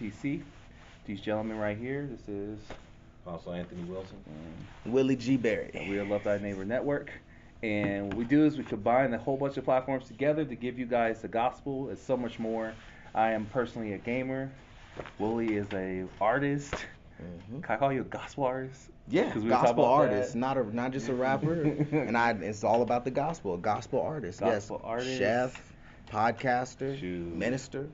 TC. These gentlemen right here, this is Apostle Anthony Wilson. um, Willie G. Berry. we are Love Thy Neighbor Network. And what we do is we combine a whole bunch of platforms together to give you guys the gospel. It's so much more. I am personally a gamer. Willie is a artist. Mhm. Can I call you a gospel artist? Yeah, 'Cause we gospel about artist, that. not a not just a rapper. and I, it's all about the gospel. A gospel artist, Gospel yes. artist. chef, podcaster, Shoot. minister.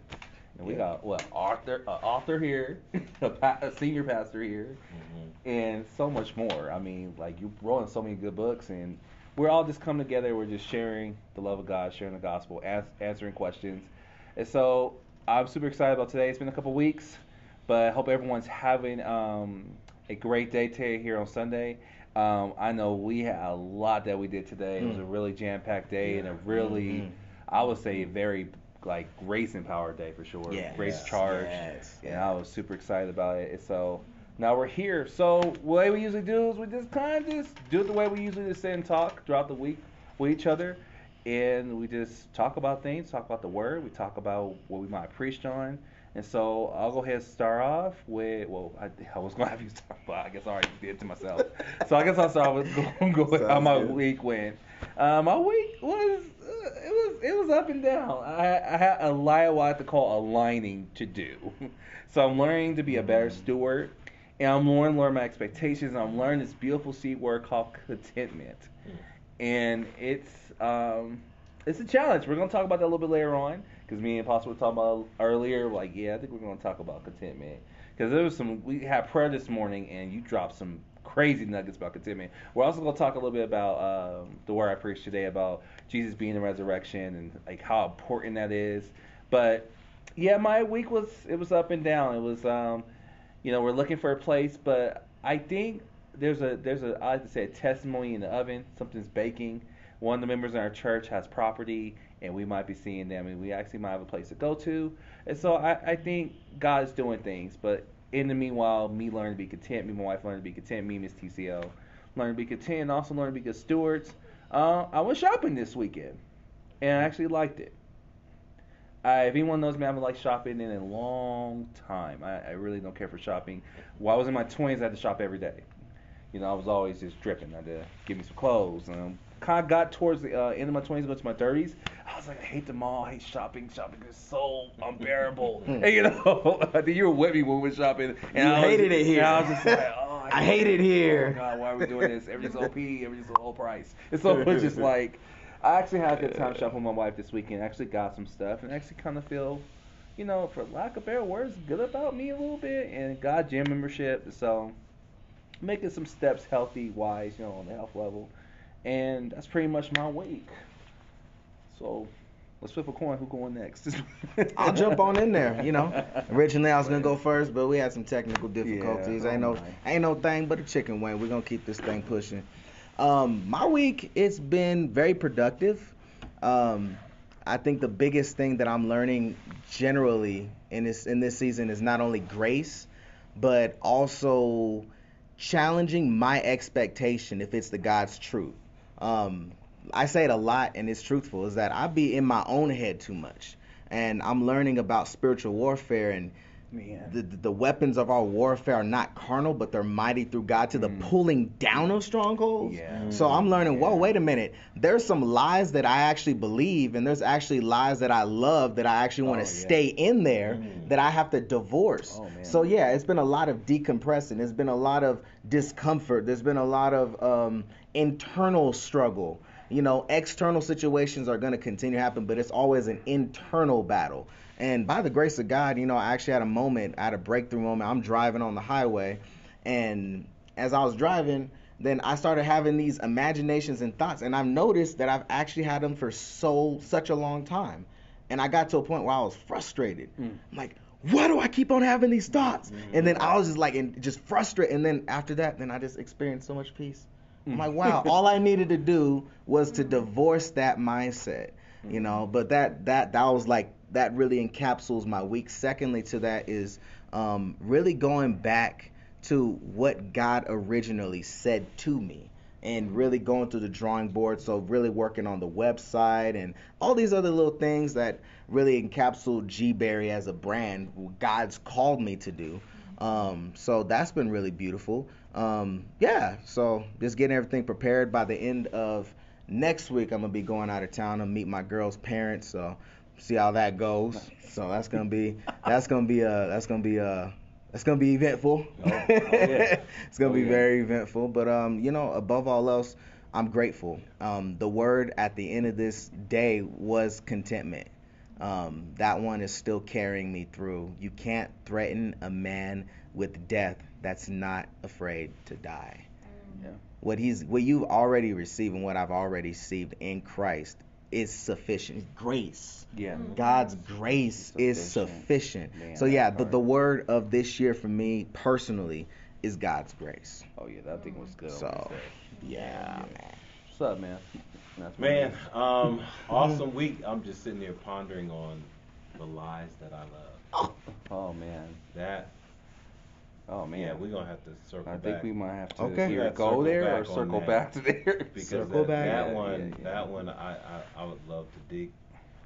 And we Yeah. got what author, uh, author here, a, pa- a senior pastor here, Mm-hmm. and so much more. I mean, like you wrote so many good books, and we're all just coming together. We're just sharing the love of God, sharing the gospel, ans- answering questions. And so I'm super excited about today. It's been a couple weeks, but I hope everyone's having um, a great day today here on Sunday. Um, I know we had a lot that we did today. It was a Mm. really jam-packed day and a really, Mhm. I would say, very like grace empowered day for sure. Yes, grace yes, And I was super excited about it. So now we're here. So the way we usually do is we just kind of just do it the way we usually just sit and talk throughout the week with each other. And we just talk about things, talk about the word, we talk about what we might have preached on. And so I'll go ahead and start off with, well, I, I was going to have you start, but I guess I already did it to myself. so I guess I'll start with go, go with how my good. week went. Uh, my week was, it was, it was up and down. I, I had a lot what I like to call aligning to do. So I'm learning to be a better steward, and I'm learning to learn my expectations. And I'm learning this beautiful seed word called contentment, and it's um, it's a challenge. We're gonna talk about that a little bit later on, because me and Apostle were talking about earlier. Like, yeah, I think we're gonna talk about contentment, because there was some. We had prayer this morning, and you dropped some crazy nuggets about contentment. We're also gonna talk a little bit about um, the word I preached today about Jesus being the resurrection and like how important that is. But yeah, my week was it was up and down. It was um, you know, we're looking for a place, but I think there's a there's a I like to say a testimony in the oven. Something's baking. One of the members in our church has property, and we might be seeing them, and we actually might have a place to go to. And so I, I think God's doing things, but in the meanwhile, me learning to be content, me and my wife learning to be content, me Miss TCO learning to be content, and also learning to be good stewards. Uh, I went shopping this weekend, and I actually liked it. I, if anyone knows me, I haven't liked shopping in a long time. I, I really don't care for shopping. While I was in my 20s, I had to shop every day. You know, I was always just dripping. I had to give me some clothes. And kind of got towards the uh, end of my 20s, go to my 30s. I was like, I hate the mall. I hate shopping. Shopping is so unbearable. and, you know, I think you were with me when we were shopping. And You I hated just- it here. I was just like, oh, I hate it Oh here. God, why are we doing this? Everything's OP. Everything's a whole price. And so it was just like, I actually had a good time shopping with my wife this weekend. I Actually got some stuff and actually kind of feel, you know, for lack of better words, good about me a little bit. And got gym membership, so making some steps healthy wise, you know, on the health level. And that's pretty much my week. So let's flip a coin. Who going next? I'll jump on in there. You know, originally I was gonna go first, but we had some technical difficulties. Yeah, ain't no, my. ain't no thing but a chicken wing. We're gonna keep this thing pushing. Um, my week it's been very productive. Um, I think the biggest thing that I'm learning generally in this in this season is not only grace, but also challenging my expectation if it's the God's truth. Um, I say it a lot, and it's truthful. Is that I be in my own head too much, and I'm learning about spiritual warfare and the, the weapons of our warfare are not carnal, but they're mighty through God to the Mm. pulling down of strongholds. Yeah. So I'm learning, whoa, Yeah. wait a minute. There's some lies that I actually believe, and there's actually lies that I love that I actually want Oh, to yeah. stay in there Mm. that I have to divorce. Oh. So yeah, it's been a lot of decompressing. There's been a lot of discomfort. There's been a lot of um, internal struggle. You know, external situations are going to continue to happen, but it's always an internal battle. And by the grace of God, you know, I actually had a moment, I had a breakthrough moment. I'm driving on the highway, and as I was driving, then I started having these imaginations and thoughts, and I've noticed that I've actually had them for so such a long time. And I got to a point where I was frustrated. Mm. I'm like, why do I keep on having these thoughts? And then I was just like, and just frustrated. And then after that, then I just experienced so much peace. I'm like, wow, all I needed to do was to divorce that mindset, you know. But that that that was like that really encapsulates my week. Secondly, to that is um, really going back to what God originally said to me and really going through the drawing board. So really working on the website and all these other little things that really encapsulate G Berry as a brand. God's called me to do. Um, so that's been really beautiful. Um, yeah, so just getting everything prepared. By the end of next week, I'm gonna be going out of town to meet my girl's parents. So see how that goes. So that's gonna be that's gonna be uh that's gonna be uh that's gonna be eventful. Oh, oh, yeah. it's gonna Oh, be yeah. very eventful. But um, you know, above all else, I'm grateful. Um, the word at the end of this day was contentment. Um, that one is still carrying me through. You can't threaten a man with death that's not afraid to die. Yeah. What he's what you've already received and what I've already received in Christ is sufficient. Grace. Yeah. God's grace is Sufficient. sufficient. Man, so yeah, the, the word of this year for me personally is God's grace. Oh yeah, that thing was good. So yeah, man. What's up, man? That's Man, um, awesome week. I'm just sitting there pondering on the lies that I love. Oh man. That, Oh man. yeah, we're gonna have to circle I back. think we might have to Okay. either go there or circle back to there. because Circle that, back. that Yeah, one, yeah, yeah. that one, I, I, I would love to dig.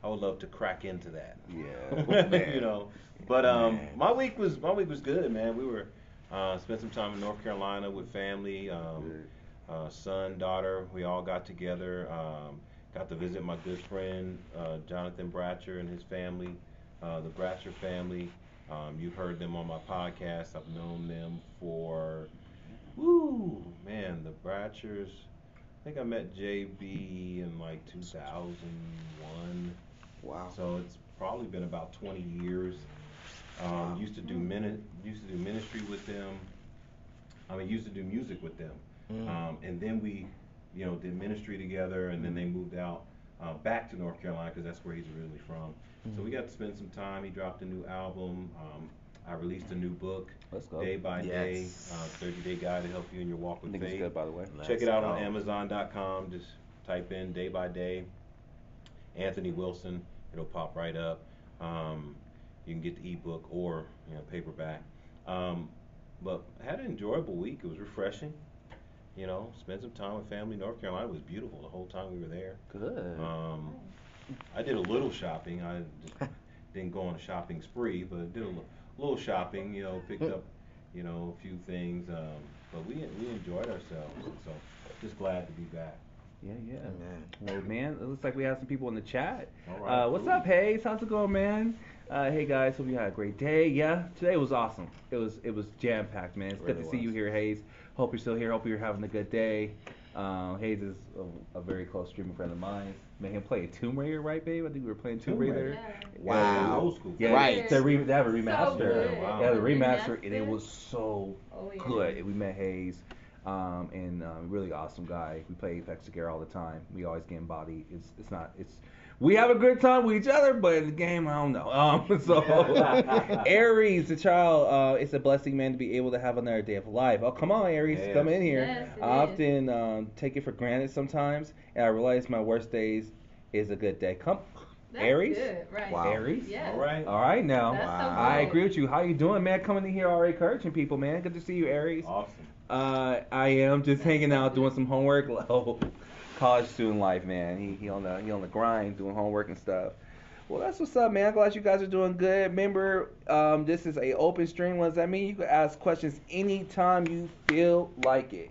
I would love to crack into that. Yeah. you know. But um, Man. my week was my week was good, man. We were uh, spent some time in North Carolina with family, um, uh, son, daughter. We all got together. Um, got to visit my good friend uh, Jonathan Bratcher and his family, uh, the Bratcher family. Um, you've heard them on my podcast. I've known them for, woo, man, the Bratchers. I think I met JB in like 2001. wow. So it's probably been about 20 years. Um, used to do mini- used to do ministry with them. I mean, used to do music with them. Mm. Um, and then we, you know, did ministry together, and then they moved out uh, back to North Carolina because that's where he's originally from. So we got to spend some time. He dropped a new album. Um, I released a new book, Let's go. Day by Day, Yes. uh, 30 Day Guide to help you in your walk I with think it's faith. good by the way. Check Let's it out on. Amazon.com. Just type in day by day. Anthony Wilson. It'll pop right up. Um, you can get the ebook or you know paperback. Um, but I had an enjoyable week. It was refreshing. You know, spent some time with family. North Carolina was beautiful the whole time we were there. Good. Um, I did a little shopping. I didn't go on a shopping spree, but I did a little shopping. You know, picked up, you know, a few things. Um, but we we enjoyed ourselves. So just glad to be back. yeah, yeah. Amen. Well, man, it looks like we have some people in the chat. All right, Uh, what's cool. up, Hayes? How's it going, man? Uh, hey guys, hope you had a great day. Yeah, today was awesome. It was it was jam packed, man. It's good Really to see you here, Hayes. Hope you're still here. Hope you're having a good day. Um, Hayes is a, a very close streamer friend of mine. Made him play Tomb Raider, right, babe? I think we were playing Tomb, Tomb Raider. Raider. Wow. Old school. Yeah, Right. They, re- they have a remaster. good. Wow. Yeah, the The remaster, and it was so Oh, yeah. good. We met Hayes, um, and um, really awesome guy. We play Apex together all the time. We always get in body. It's it's not it's. We have a good time with each other, but in the game, I don't know. Um, so Aries, the child, uh, it's a blessing, man, to be able to have another day of life. Oh, come on, Aries, Yes. come in here. Yes, I often um, take it for granted sometimes, and I realize my worst days is a good day. Come, That's Aries. Good, right. Wow. Aries. Yes. All right. All right, now. That's so I agree with you. How you doing, man? Coming in here already encouraging people, man. Good to see you, Aries. Awesome. Uh, I am just hanging out, doing some homework. College student life, man. He he on the he on the grind, doing homework and stuff. Well, that's what's up, man. I'm glad you guys are doing good. Remember, um, this is a open stream. What does that mean? You can ask questions anytime you feel like it,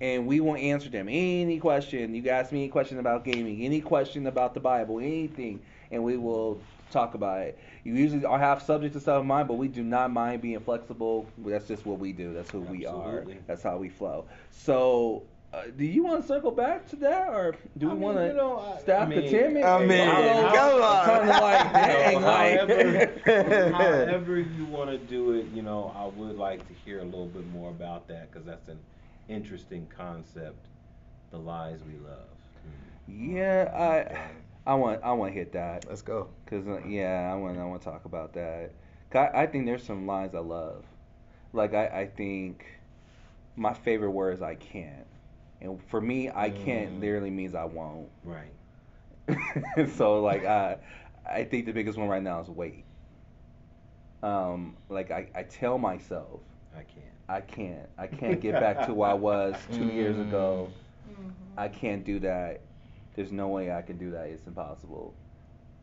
and we will answer them. Any question you can ask me, any question about gaming, any question about the Bible, anything, and we will talk about it. You usually are have subjects and stuff in mind, but we do not mind being flexible. That's just what we do. That's who we are. That's how we flow. So, uh, do you want to circle back to that, or do we I mean, want to you know, I- I mean- contentment? I mean, I'm come on. Kind of like, dang, like. however, however you want to do it, you know, I would like to hear a little bit more about that because that's an interesting concept. The lies we love. yeah, I, I want, I want to hit that. Let's go. Cause uh, yeah, I want I want to talk about that. 'Cause I, I think there's some lines I love. Like I, I think my favorite word is I can't, and for me, I can't Mm. literally means I won't. Right. so like I, I think the biggest one right now is wait. Um, like I, I tell myself I can't. I can't I can't get back to where I was two years ago. I can't do that. There's no way I can do that. It's impossible.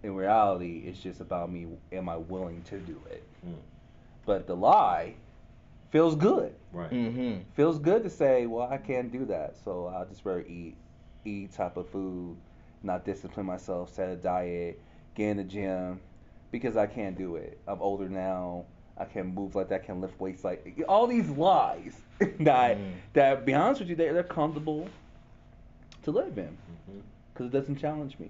In reality, it's just about me. Am I willing to do it? Mm. But the lie feels good. Right. Mm-hmm. Feels good to say, well, I can't do that, so I'll just rather eat, eat type of food, not discipline myself, set a diet, get in the gym, because I can't do it. I'm older now. I can't move like that. Can't lift weights like all these lies that Mhm. that. Be honest with you, they they're comfortable to live in Mhm. because it doesn't challenge me.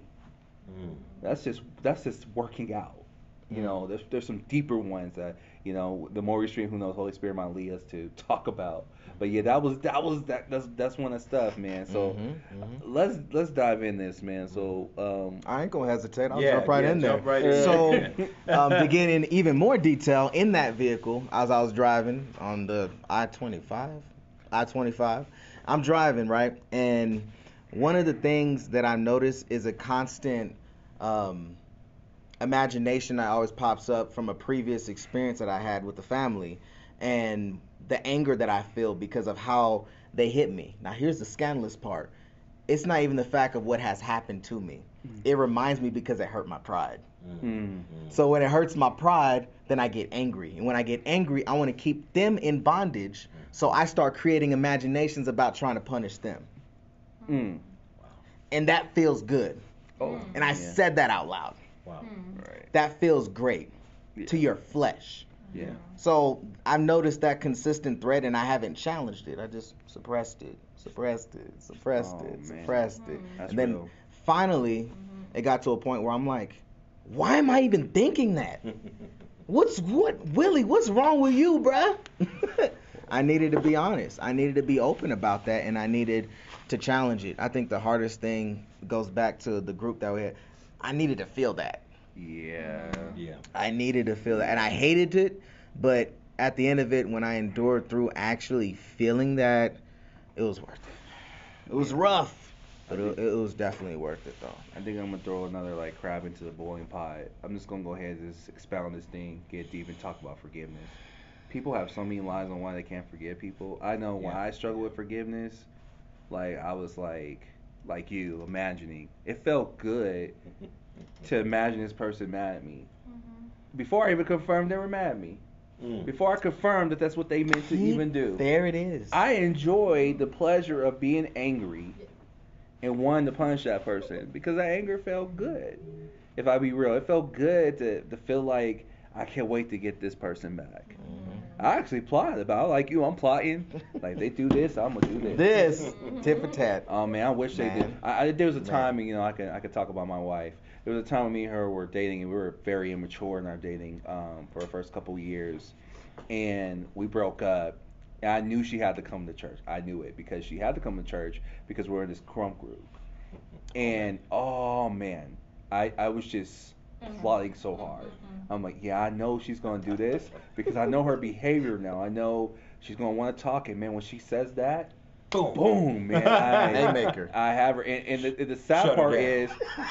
Mm. That's just that's just working out. You know, there's there's some deeper ones that you know the more we stream, Who knows? Holy Spirit might lead us to talk about. But yeah, that was that was that that's that's one of the stuff, man. So Mhm, mhm. let's let's dive in this, man. So um, I ain't gonna hesitate. I'll Yeah, jump right yeah, in there. jump right in. So, um, to get in even more detail in that vehicle, as I was driving on the I-25, I-25, I'm driving right, and one of the things that I notice is a constant um, imagination that always pops up from a previous experience that I had with the family, and the anger that I feel because of how they hit me. Now, here's the scandalous part. It's not even the fact of what has happened to me. It reminds me because it hurt my pride. Mm. mm, Mm. So when it hurts my pride, then I get angry. And when I get angry, I want to keep them in bondage. So I start creating imaginations about trying to punish them. mm. And that feels good. oh, And I yeah. said that out loud. Wow. Hmm. right, That feels great yeah. to your flesh. yeah. So I've noticed that consistent thread and I haven't challenged it. I just suppressed it, suppressed it, suppressed Oh, it, man. suppressed it. Hmm. That's and then real. finally, mm-hmm. it got to a point where I'm like, why am I even thinking that? What's what Willie? What's wrong with you, bruh? I needed to be honest. I needed to be open about that, and I needed to challenge it. I think the hardest thing goes back to the group that we had. I needed to feel that. Yeah. yeah. I needed to feel that, and I hated it. But at the end of it, when I endured through actually feeling that, it was worth it. It was rough, but it, it was definitely worth it, though. I think I'm gonna throw another like crab into the boiling pot. I'm just gonna go ahead and just expound this thing, get deep, and talk about forgiveness. People have so many lies on why they can't forgive people. I know when I struggle with forgiveness, like I was like, like you, imagining. It felt good to imagine this person mad at me. Before I even confirmed they were mad at me. Mm. Before I confirmed that that's what they meant to even do. There it is. I enjoyed the pleasure of being angry and wanting to punish that person because that anger felt good. If I be real, it felt good to, to feel like I can't wait to get this person back. I actually plotted about it. like you. I'm plotting. Like they do this, I'm gonna do this. this tit for tat. Oh man, I wish they did. I, I, there was a time, and you know, I could I could talk about my wife. There was a time when me and her were dating, and we were very immature in our dating um, for the first couple of years, and we broke up. And I knew she had to come to church. I knew it because she had to come to church because we're in this krump group. And oh man, I I was just plotting so hard. I'm like, yeah, I know she's gonna do this because I know her behavior now. I know she's gonna want to talk, and man, when she says that, Boom. boom, man, I, Haymaker. I have her, and, and the, the sad Shut part is,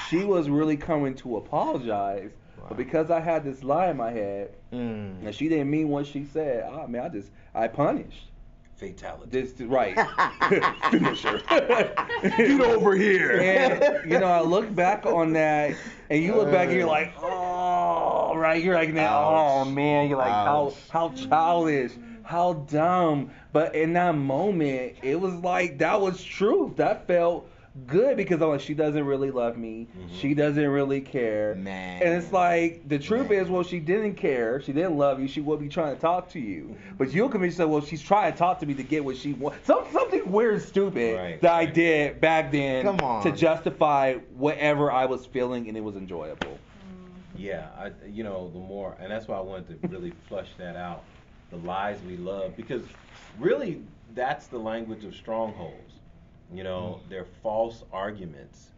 she was really coming to apologize, Wow. but because I had this lie in my head, Mm. and she didn't mean what she said, ah, man, I just I punished. Fatality. This right, finisher. Get over here. And you know, I look back on that, and you look back, and you're like, uh. oh, right. You're like, now, oh man, you're like, how Ouch. how childish, how dumb. But in that moment, it was like that was truth. That felt good because I'm like, she doesn't really love me. Mhm. She doesn't really care. Man. And it's like the truth Man. is, well, she didn't care. She didn't love you. She would be trying to talk to you. But you'll convince yourself, well, she's trying to talk to me to get what she wants. Some, something weird, and stupid Right, that I did back then Come on. to justify whatever I was feeling, and it was enjoyable. Yeah, I, you know, the more, and that's why I wanted to really flush that out. The lies we love, because really, that's the language of strongholds. You know, they're false arguments,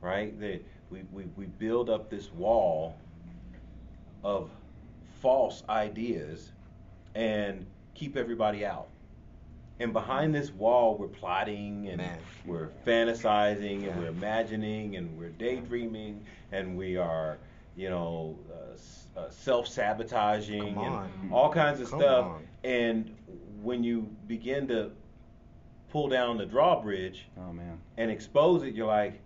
right? They, we, we, we build up this wall of false ideas and keep everybody out. And behind this wall, we're plotting and Man. we're fantasizing and we're imagining and we're daydreaming and we are, you know, uh, uh, self-sabotaging and all kinds of Come stuff. on. And when you begin to pull down the drawbridge Oh man. and expose it, you're like,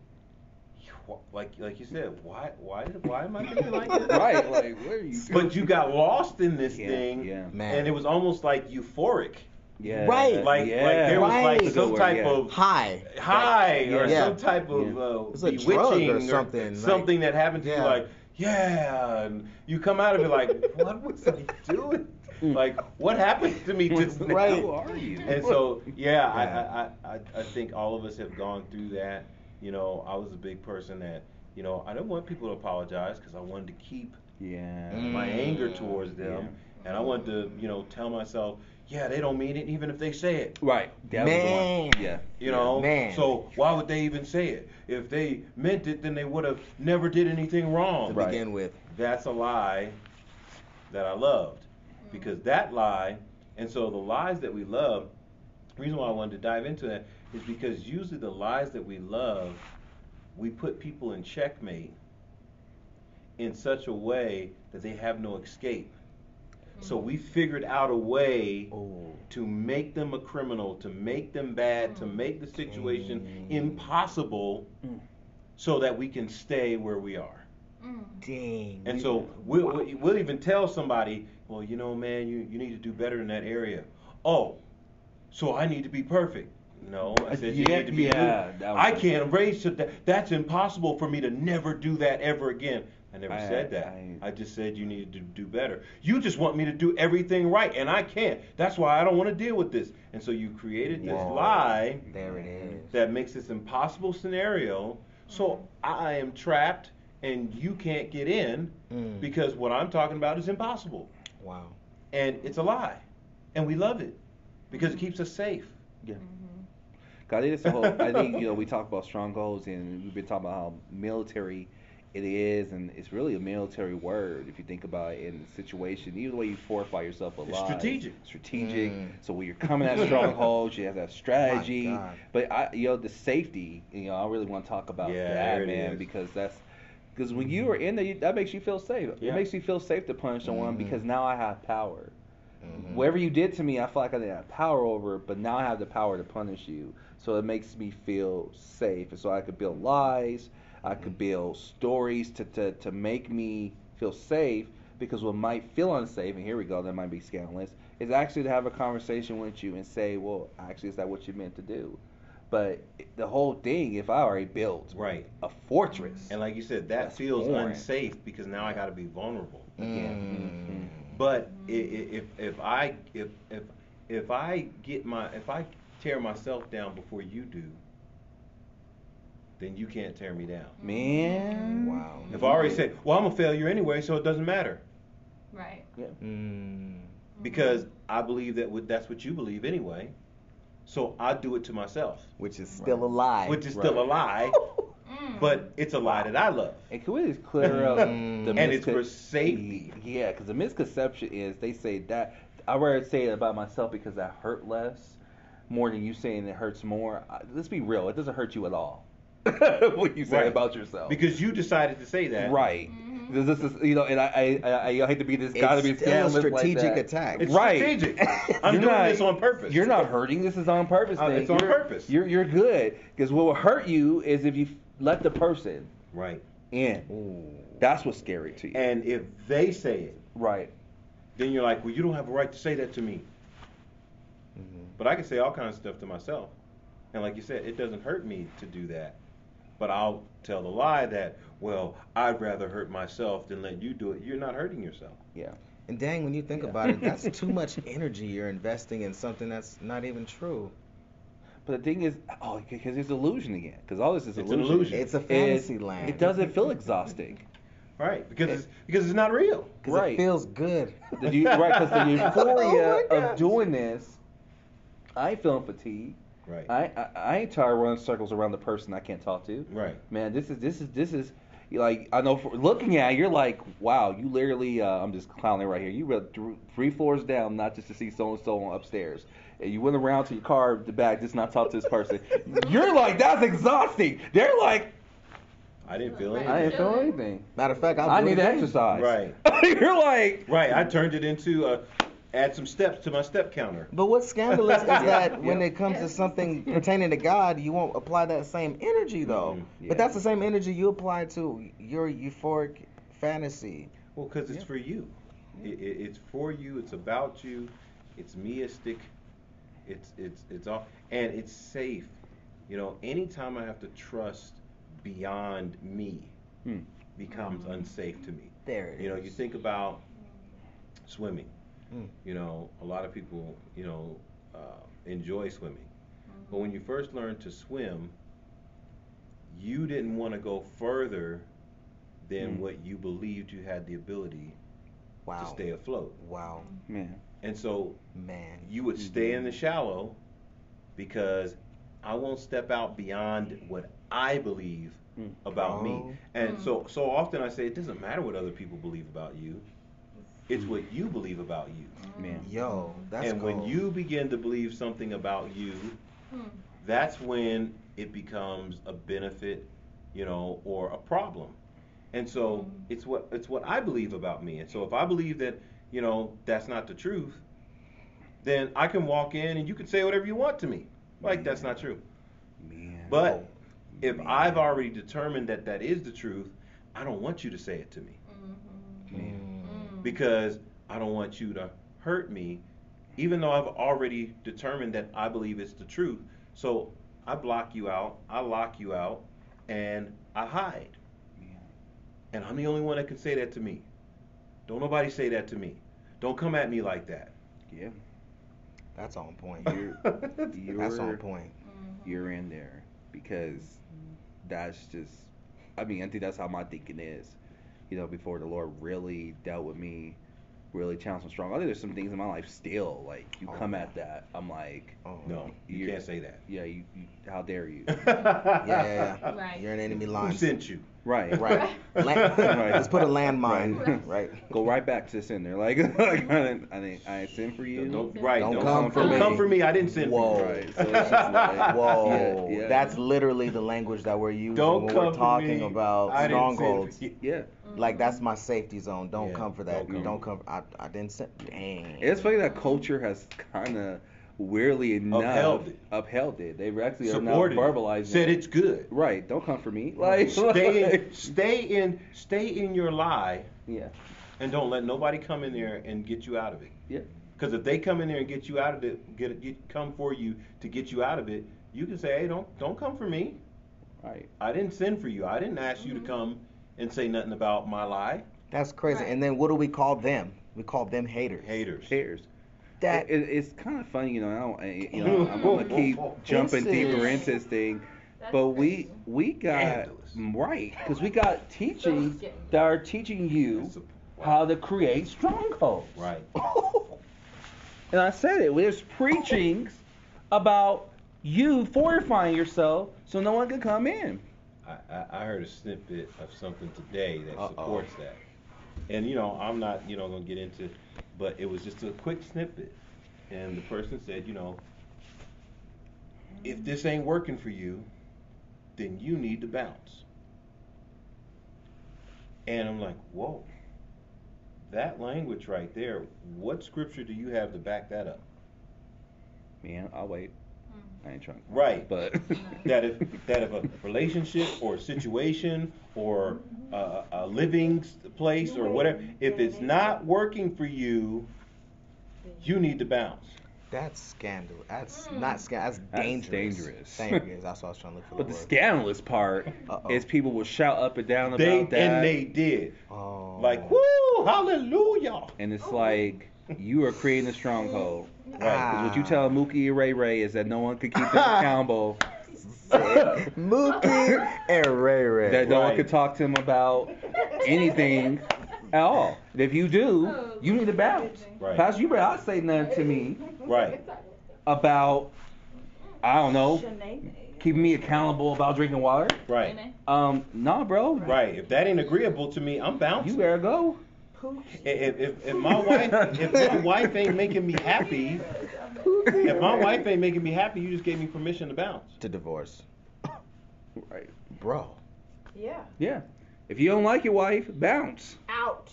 like like you said, why why did- why am I thinking like this? Right. Like what are you? But you got lost in this Yeah, thing, yeah. Man. and it was almost like euphoric, Yeah. Right. like yeah. like there was Right. like some type yeah. of High. high or some type of Yeah. uh, It's a bewitching or something, like- something that happened to Yeah. you, like yeah, and you come out of it like, what was I doing? Like, what happened to me just now? Right. Who are you? And so, yeah, Yeah. I, I, I, I think all of us have gone through that. You know, I was a big person that, you know, I didn't want people to apologize because I wanted to keep Yeah. Mm. my anger towards them, and I wanted to, you know, tell myself, yeah, they don't mean it even if they say it. Right. That Man. Yeah. You know, Man. so why would they even say it? If they meant it, then they would have never did anything To wrong. Right. begin with. That's a lie that I loved, because that lie, and so the lies that we love. The reason why I wanted to dive into that is because usually the lies that we love, we put people in checkmate in such a way that they have no escape. So we figured out a way Oh. to make them a criminal, to make them bad, to make the situation Mm. impossible Mm. so that we can stay where we are. Mm. Dang. And so we'll, we'll- we'll even tell somebody, well, you know, man, you, you need to do better in that area. Oh, so I need to be perfect. No, I said you need to be yeah, good. that was I can't raise to that. That's impossible for me to never do that ever again. I never I- said that. I- I, just said you needed to do better. You just want me to do everything right, and I can't. That's why I don't want to deal with this. And so you created this Whoa. lie There it is. that makes this impossible scenario. So I am trapped, and you can't get in Mm. because what I'm talking about is impossible, Wow. and it's a lie, and we love it because it keeps us safe. Yeah. Mhm. God, it is a whole. I think you know we talk about strongholds, and we've been talking about how military it is, and it's really a military word if you think about it in the situation. Even the way you fortify yourself a It's strategic. Strategic. Mm. So when you're coming at strongholds, you have that strategy. But I, you know, the safety. You know, I really want to talk about Yeah, that, man, is. because that's. Because when you are in there, you, that makes you feel safe. Yeah. It makes you feel safe to punish someone Mhm. because now I have power. Mhm. Whatever you did to me, I feel like I didn't have power over, but now I have the power to punish you. So it makes me feel safe. And so I could build lies, I could build stories to, to, to make me feel safe because what might feel unsafe, and here we go, that might be scandalous, is actually to have a conversation with you and say, well, actually, is that what you meant to do? But the whole thing, if I already built Right. a fortress, And like you said, that That's feels foreign. unsafe because now I got to be vulnerable. Mm. But i- i- if if I if if if I get my if I tear myself down before you do, then you can't tear me down. man, Wow. If I already said, well, I'm a failure anyway, so it doesn't matter Right. yeah. Mm. because I believe that what- that's what you believe anyway. So I do it to myself, Which is still a lie. which is still a lie, Mm. but it's a lie that I love. And can we just clear up Mm. the And it's for safety. Yeah, because the misconception is they say that I rather say it about myself because I hurt less, more than you saying it hurts more. I, let's be real, it doesn't hurt you at all. what you say Right. about yourself. Because you decided to say that. right. Mhm. This, this is you know, and I I, I, I hate to be this guy to be It's still a strategic like attack. It's Right. strategic. I'm You're doing not- this on purpose. You're not hurting. This is on purpose. Uh, thing. it's on You're- purpose. You're you're good because what will hurt you is if you let the person Right. in. Ooh. That's what's scary to you. And if they say it, right. then you're like, well, you don't have a right to say that to me. Mm-hmm. But I can say all kinds of stuff to myself. And like you said, it doesn't hurt me to do that. But I'll tell the lie that, well, I'd rather hurt myself than let you do it. You're not hurting yourself. Yeah. And dang, when you think Yeah. about it, that's too much energy you're investing in something that's not even true. But the thing is, oh, because it's illusion again. Because all this is It's an illusion. illusion. It's a It- fantasy land. It doesn't feel exhausting. Right. Because it's because it's not real. Because Right. it feels good. The, right, because the oh euphoria Oh of doing this, I ain't feeling fatigue. Right. I, I I ain't tired of running circles around the person I can't talk to. right. Man, this is this is this is like I know for looking at it, you're like, wow, you literally uh, I'm just clowning right here. You went thr- three floors down not just to see so and so upstairs. And you went around to your car, the back, just not talk to this person. You're like, that's exhausting. They're like, I didn't feel anything. I didn't feel anything. Matter of fact, I'll I need to exercise. Right. you're like, Right. I turned it into a add some steps to my step counter. But what's scandalous is that when Yeah. it comes to something pertaining to God, you won't apply that same energy though. Mhm. Yeah. But that's the same energy you apply to your euphoric fantasy. Well, because it's Yeah. for you. It, it, it's for you. It's about you. It's meistic. It's it's it's all and it's safe. You know, anytime I have to trust beyond me Hmm. becomes unsafe to me. There it You know, you think about swimming. Mm. You know, a lot of people, you know, uh, enjoy swimming. But when you first learned to swim, you didn't want to go further than Mm. what you believed you had the ability Wow. to stay afloat. Wow. Man. And so Man. you would stay in the shallow because I won't step out beyond what I believe Mm. about Oh. me. And so so often I say it doesn't matter what other people believe about you. It's what you believe about you. Man. Yo, that's and when cold. you begin to believe something about you, Hmm. that's when it becomes a benefit, you know, or a problem. And so Mhm. it's what it's what I believe about me. And so if I believe that, you know, that's not the truth, then I can walk in and you can say whatever you want to me. Like that's not true. Man. But if Man. I've already determined that that is the truth, I don't want you to say it to me Mhm. Man. Because I don't want you to hurt me, even though I've already determined that I believe it's the truth. So I block you out, I lock you out, and I hide. Man. And I'm the only one that can say that to me. Don't nobody say that to me. Don't come at me like that. Yeah. That's on point. You're, you're, That's on point. Mhm. you're in there because that's just I mean, I think that's how my thinking is. You know, before the Lord really dealt with me, really challenged me strong. I think there's some things in my life still, like you Oh. come at that, I'm like, Oh. no, you can't say that. yeah, you, you how dare you? Yeah, yeah, yeah. Right. You're an enemy Who sent you? right. Right. Right. Let's put a landmine. Right. Right. Go right back to the sender. Like, like I didn't, I didn't, I ain't sent for you. Don't, right. Don't Don't, come come, for don't me. come for me. I didn't send Whoa. for you. Right. So like, Whoa. Yeah, yeah. That's literally the language that we're using Don't when come we're talking about I didn't send strongholds. for you. Yeah. Like that's my safety zone. Don't Yeah, come for that. don't Don't come. come. I, I didn't say. Dang. It's funny that culture has kind of weirdly enough Upheld it. upheld it. They actually are now verbalized it. Said it. it's good. Right. Don't come for me. Like, Stay in, like- stay in, stay in your lie, yeah. and don't let nobody come in there and get you out of it. Yeah. Because if they come in there and get you out of it, get, get come for you to get you out of it, you can say, hey, don't don't come for me. Right. I didn't send for you. I didn't ask you to mm-hmm. come and say nothing about my lie. That's crazy. Right. And then what do we call them? We call them haters. Haters. Haters. That it, it's kind of funny, you know. I don't, I, you know, I'm gonna keep jumping is- deeper into this thing, That's but we crazy. we got Scandalous. right because we got teachings that are teaching you how to create strongholds. Right. And I said it. There's preachings about you fortifying yourself so no one can come in. I, I, I heard a snippet of something today that Uh-oh. supports that. And you know, I'm not, you know, gonna get into but it was just a quick snippet. And the person said, you know, if this ain't working for you, then you need to bounce. And I'm like, whoa. That language right there, what scripture do you have to back that up? Man, I'll wait. I ain't trying. Right. But that if that if a relationship or a situation or a, a living place or whatever, if it's not working for you, you need to bounce. That's scandal. That's Mm. not scandal. That's That's dangerous. dangerous. Dangerous. That's what I was trying to look for. but the word. scandalous part Uh-oh. is people will shout up and down about They that. and they did Oh. like woo hallelujah. and it's like you are creating a stronghold. Right. 'Cause what you tell Mookie and Ray Ray is that no one could keep them accountable. Mookie and Ray Ray. That no one Right. can talk to him about anything at all. If you do, you need to bounce. Right. Pastor, you better not say nothing to me Right. about, I don't know, keeping me accountable about drinking water. Right. Um, nah, bro. Right. If that ain't agreeable to me, I'm bouncing. You better go. If, if, if my wife if my wife ain't making me happy, if my wife ain't making me happy, you just gave me permission to bounce. to divorce, Right. bro. Yeah. Yeah. If you don't like your wife, bounce. Out.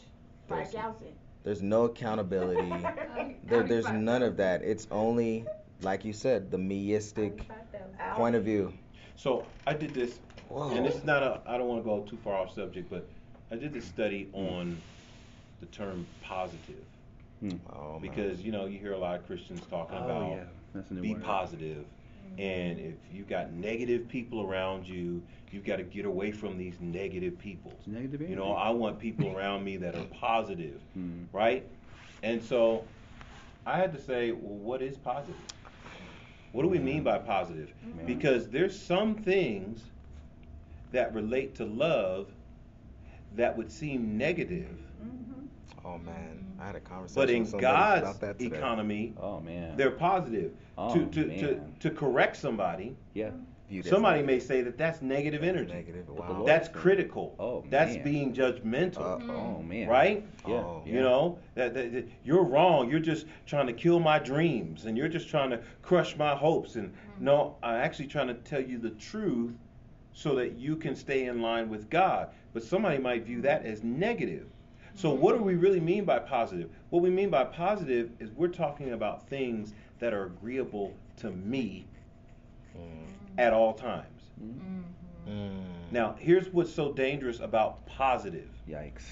Like Listen. Galson. There's no accountability. There, there's none of that. It's only, like you said, the meistic point of view. So I did this, Whoa. and it's not a. I don't want to go too far off subject, but I did this study on the term positive Hmm. Oh, because you know you hear a lot of Christians talking Oh about yeah, that's a new be word. positive, and if you've got negative people around you, you've got to get away from these negative people. It's negative You know, I want people around me that are positive, Hmm. right? And so I had to say, well, what is positive? What do we mean by positive? Man. Because there's some things that relate to love that would seem negative, Oh man, I had a conversation but in with somebody God's about that today. economy, Oh man. they're positive. Oh, to, to, to, man. to correct somebody, yeah. Somebody different. may say that that's negative That's energy. Negative. Wow. That's critical. Oh, that's man. being judgmental. Uh, Oh man. right? Yeah. Oh. yeah. You know that, that, that you're wrong. You're just trying to kill my dreams, and you're just trying to crush my hopes. And no, I'm actually trying to tell you the truth, so that you can stay in line with God. But somebody might view that as negative. So what do we really mean by positive? What we mean by positive is we're talking about things that are agreeable to me Mm. at all times. Mm. Now, here's what's so dangerous about positive. Yikes.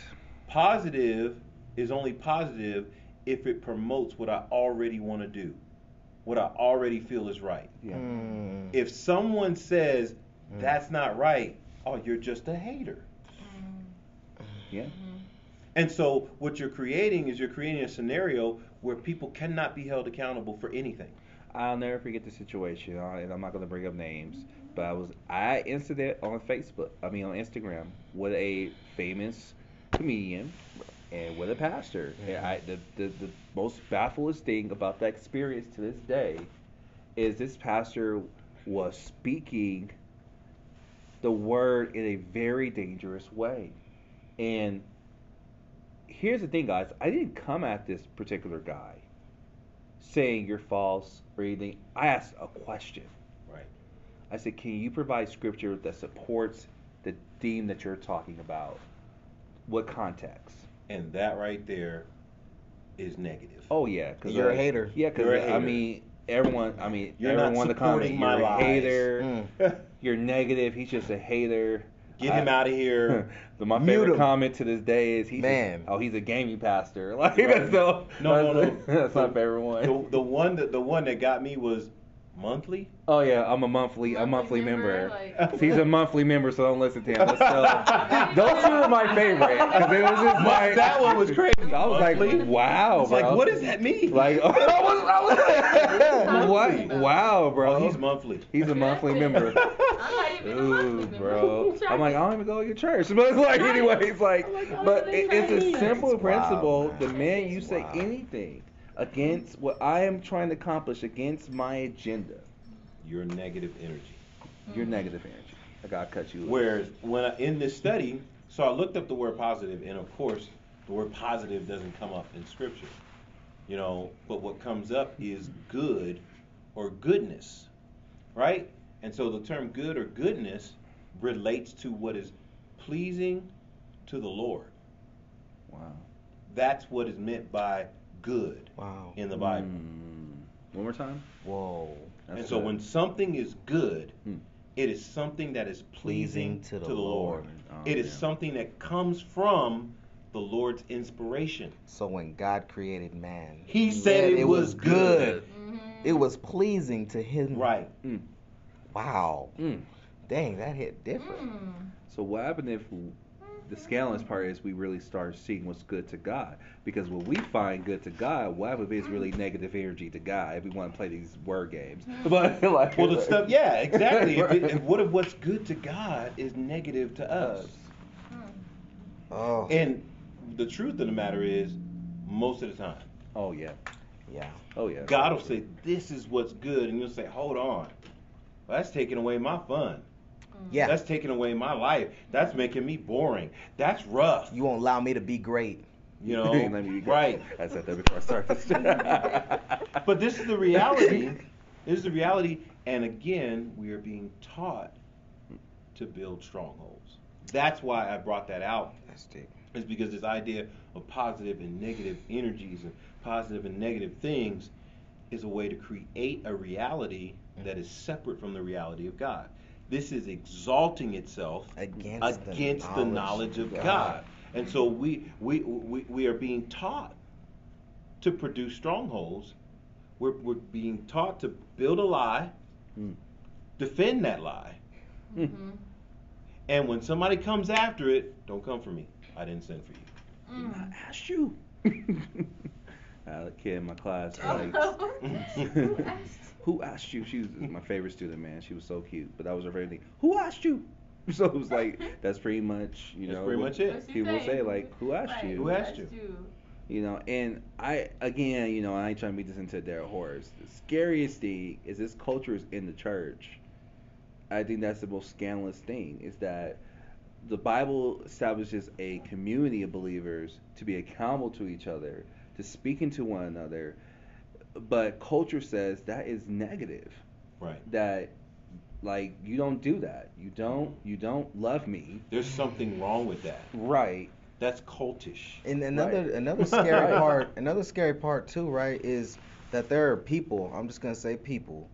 Positive is only positive if it promotes what I already want to do, what I already feel is right. Yeah. Mm. If someone says Mm. that's not right, oh, you're just a hater. Yeah. And so what you're creating is you're creating a scenario where people cannot be held accountable for anything. I'll never forget the situation, uh, and I'm not going to bring up names, but I was I incident on Facebook, I mean on Instagram, with a famous comedian and with a pastor. And I the, the the most baffling thing about that experience to this day is this pastor was speaking the word in a very dangerous way, and here's the thing, guys. I didn't come at this particular guy saying you're false or anything. I asked a question. Right. I said, can you provide scripture that supports the theme that you're talking about? What context? And that right there is negative. Oh yeah, because You're a hater. Yeah, because I mean, everyone. I mean, You're not everyone in the comments. supporting my You're a hater. Mm. You're negative. He's just a hater. Get him I- out of here. but my Mute favorite him. comment to this day is he's Man. oh he's a gaming pastor. Like Right. that's so. No, no, that's, no. That's my favorite one. The, the one that the one that got me was monthly. Oh yeah, I'm a monthly a monthly Monthly member. member, like- He's a monthly member, so don't listen to him. But still, those two are my favorite because it was just like that one was crazy. I was Monthly? like, wow, It's bro. like, what does that mean? Like, I was, I was, Monthly. what? Wow, bro. Oh, he's monthly. He's a monthly member. I'm not even a monthly Ooh, member. bro. I'm like, I don't even go to your church. But it's like, anyway, it's like, I'm like, but it, it's a simple principle. man. The man, you say Wow. anything against what I am trying to accomplish against my agenda, Your negative energy. you're negative energy. I gotta cut you. loose. Whereas when I, in this study, so I looked up the word positive, and of course, the word positive doesn't come up in scripture. You know, but what comes up is good or goodness, right? And so the term good or goodness relates to what is pleasing to the Lord. Wow. That's what is meant by good Wow. in the Bible. Mm. One more time. Whoa. That's and so good. when something is good, Hmm. it is something that is pleasing, Pleasing to to the the, Lord. Lord. Oh, it is man. something that comes from the Lord's inspiration. So when God created man, He said it was good. Mhm. It was pleasing to him. Right. Mm. Wow. Mm. Dang, that hit different. Mm. So what happened if the scandalous part is we really start seeing what's good to God? Because when we find good to God, what happens if it's really negative energy to God? If we want to play these word games, but like, Well, the stuff, yeah, exactly. If, it, if what if what's good to God is negative to us? Mm. Oh. And the truth of the matter is, most of the time, Oh yeah, yeah. oh yeah. God will say, "This is what's good," and you'll say, "Hold on, that's taking away my fun. Yeah. That's taking away my life. That's making me boring. That's rough." You won't allow me to be great. You know, Let me be- right? I said that before I started. But this is the reality. This is the reality, and again, we are being taught to build strongholds. that's why I brought that out. That's deep. Is because this idea of positive and negative energies and positive and negative things is a way to create a reality that is separate from the reality of God. This is exalting itself Against, against the knowledge of God. And so we, we, we, we are being taught to produce strongholds. We're, we're being taught to build a lie, Mm. defend that lie. Mm-hmm. And when somebody comes after it, don't come for me. I didn't send for you. Mm. I asked you. I a kid in my class oh. like, Who asked? who asked you? She was my favorite student, man. She was so cute, but that was her favorite thing. Who asked you? So it was like that's pretty much you That's know pretty much it. People thing? say like, who asked Right, you? Who asked you? You know, and I again, you know, I ain't trying to beat this into their dead horse. The scariest thing is this culture is in the church. I think that's the most scandalous thing is that the Bible establishes a community of believers to be accountable to each other, to speaking to one another, but culture says that is negative. Right. That like you don't do that. You don't you don't love me. There's something wrong with that. Right. That's cultish. And another Right. another scary part, another scary part too, right, is that there are people. I'm just gonna say people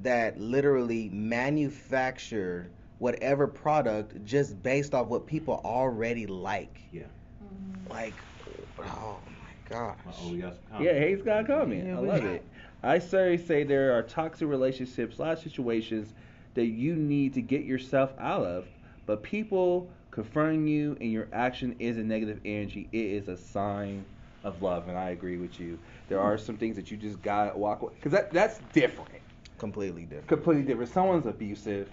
that literally manufacture whatever product just based off what people already like. Yeah. Mm-hmm. Like, oh my gosh. Oh, we got some Yeah, comments. Hayes got a comment. Yeah, I we- love it. I certainly say there are toxic relationships, a lot of situations that you need to get yourself out of, but people confronting you and your action is a negative energy. It is a sign of love, and I agree with you. There are some things that you just gotta walk away because that that's different, Completely different. completely different. Someone's abusive,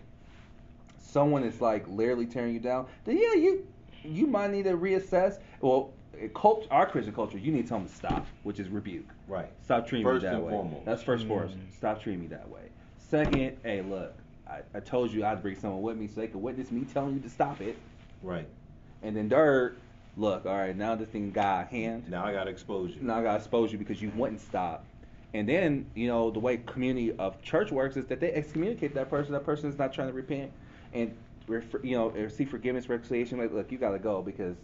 someone is like literally tearing you down. Then yeah, you you might need to reassess. Well, cult, our Christian culture, you need to tell them to stop, which is rebuke. Right. Stop treating First me that and way. foremost. That's first Mm. foremost. Stop treating me that way. Second, hey, look, I, I told you I'd bring someone with me so they could witness me telling you to stop it. Right. And then third, look, all right, now this thing got a hand. Now I got to expose you. Now I gotta expose you because you wouldn't stop. And then, you know, the way community of church works is that they excommunicate that person. That person is not trying to repent and, ref- you know, receive forgiveness, reconciliation. Like, look, you gotta go because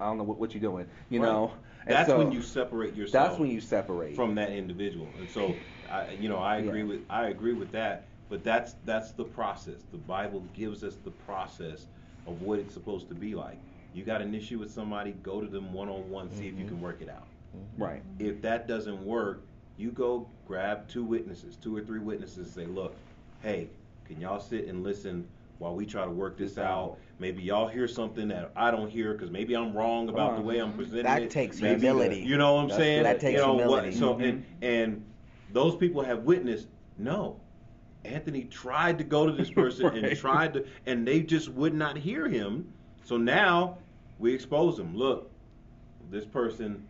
I don't know what, what you're doing. You Right. know. And That's so when you separate yourself. That's when you separate from that individual. And so, I, you know, I agree Yeah. with I agree with that. But that's that's the process. The Bible gives us the process of what it's supposed to be like. You got an issue with somebody, go to them one on one, see if you can mm-hmm. work it out. Mm-hmm. Right. If that doesn't work, you go grab two witnesses, two or three witnesses, and say, look, hey, can y'all sit and listen while we try to work this This out? out. Maybe y'all hear something that I don't hear because maybe I'm wrong about the way I'm presenting That it. takes Maybe- humility. You know what I'm That's saying? That takes you know, humility. What, so Mhm. and and those people have witnessed. No, Anthony tried to go to this person and tried to, and they just would not hear him. So now we expose them. Look, this person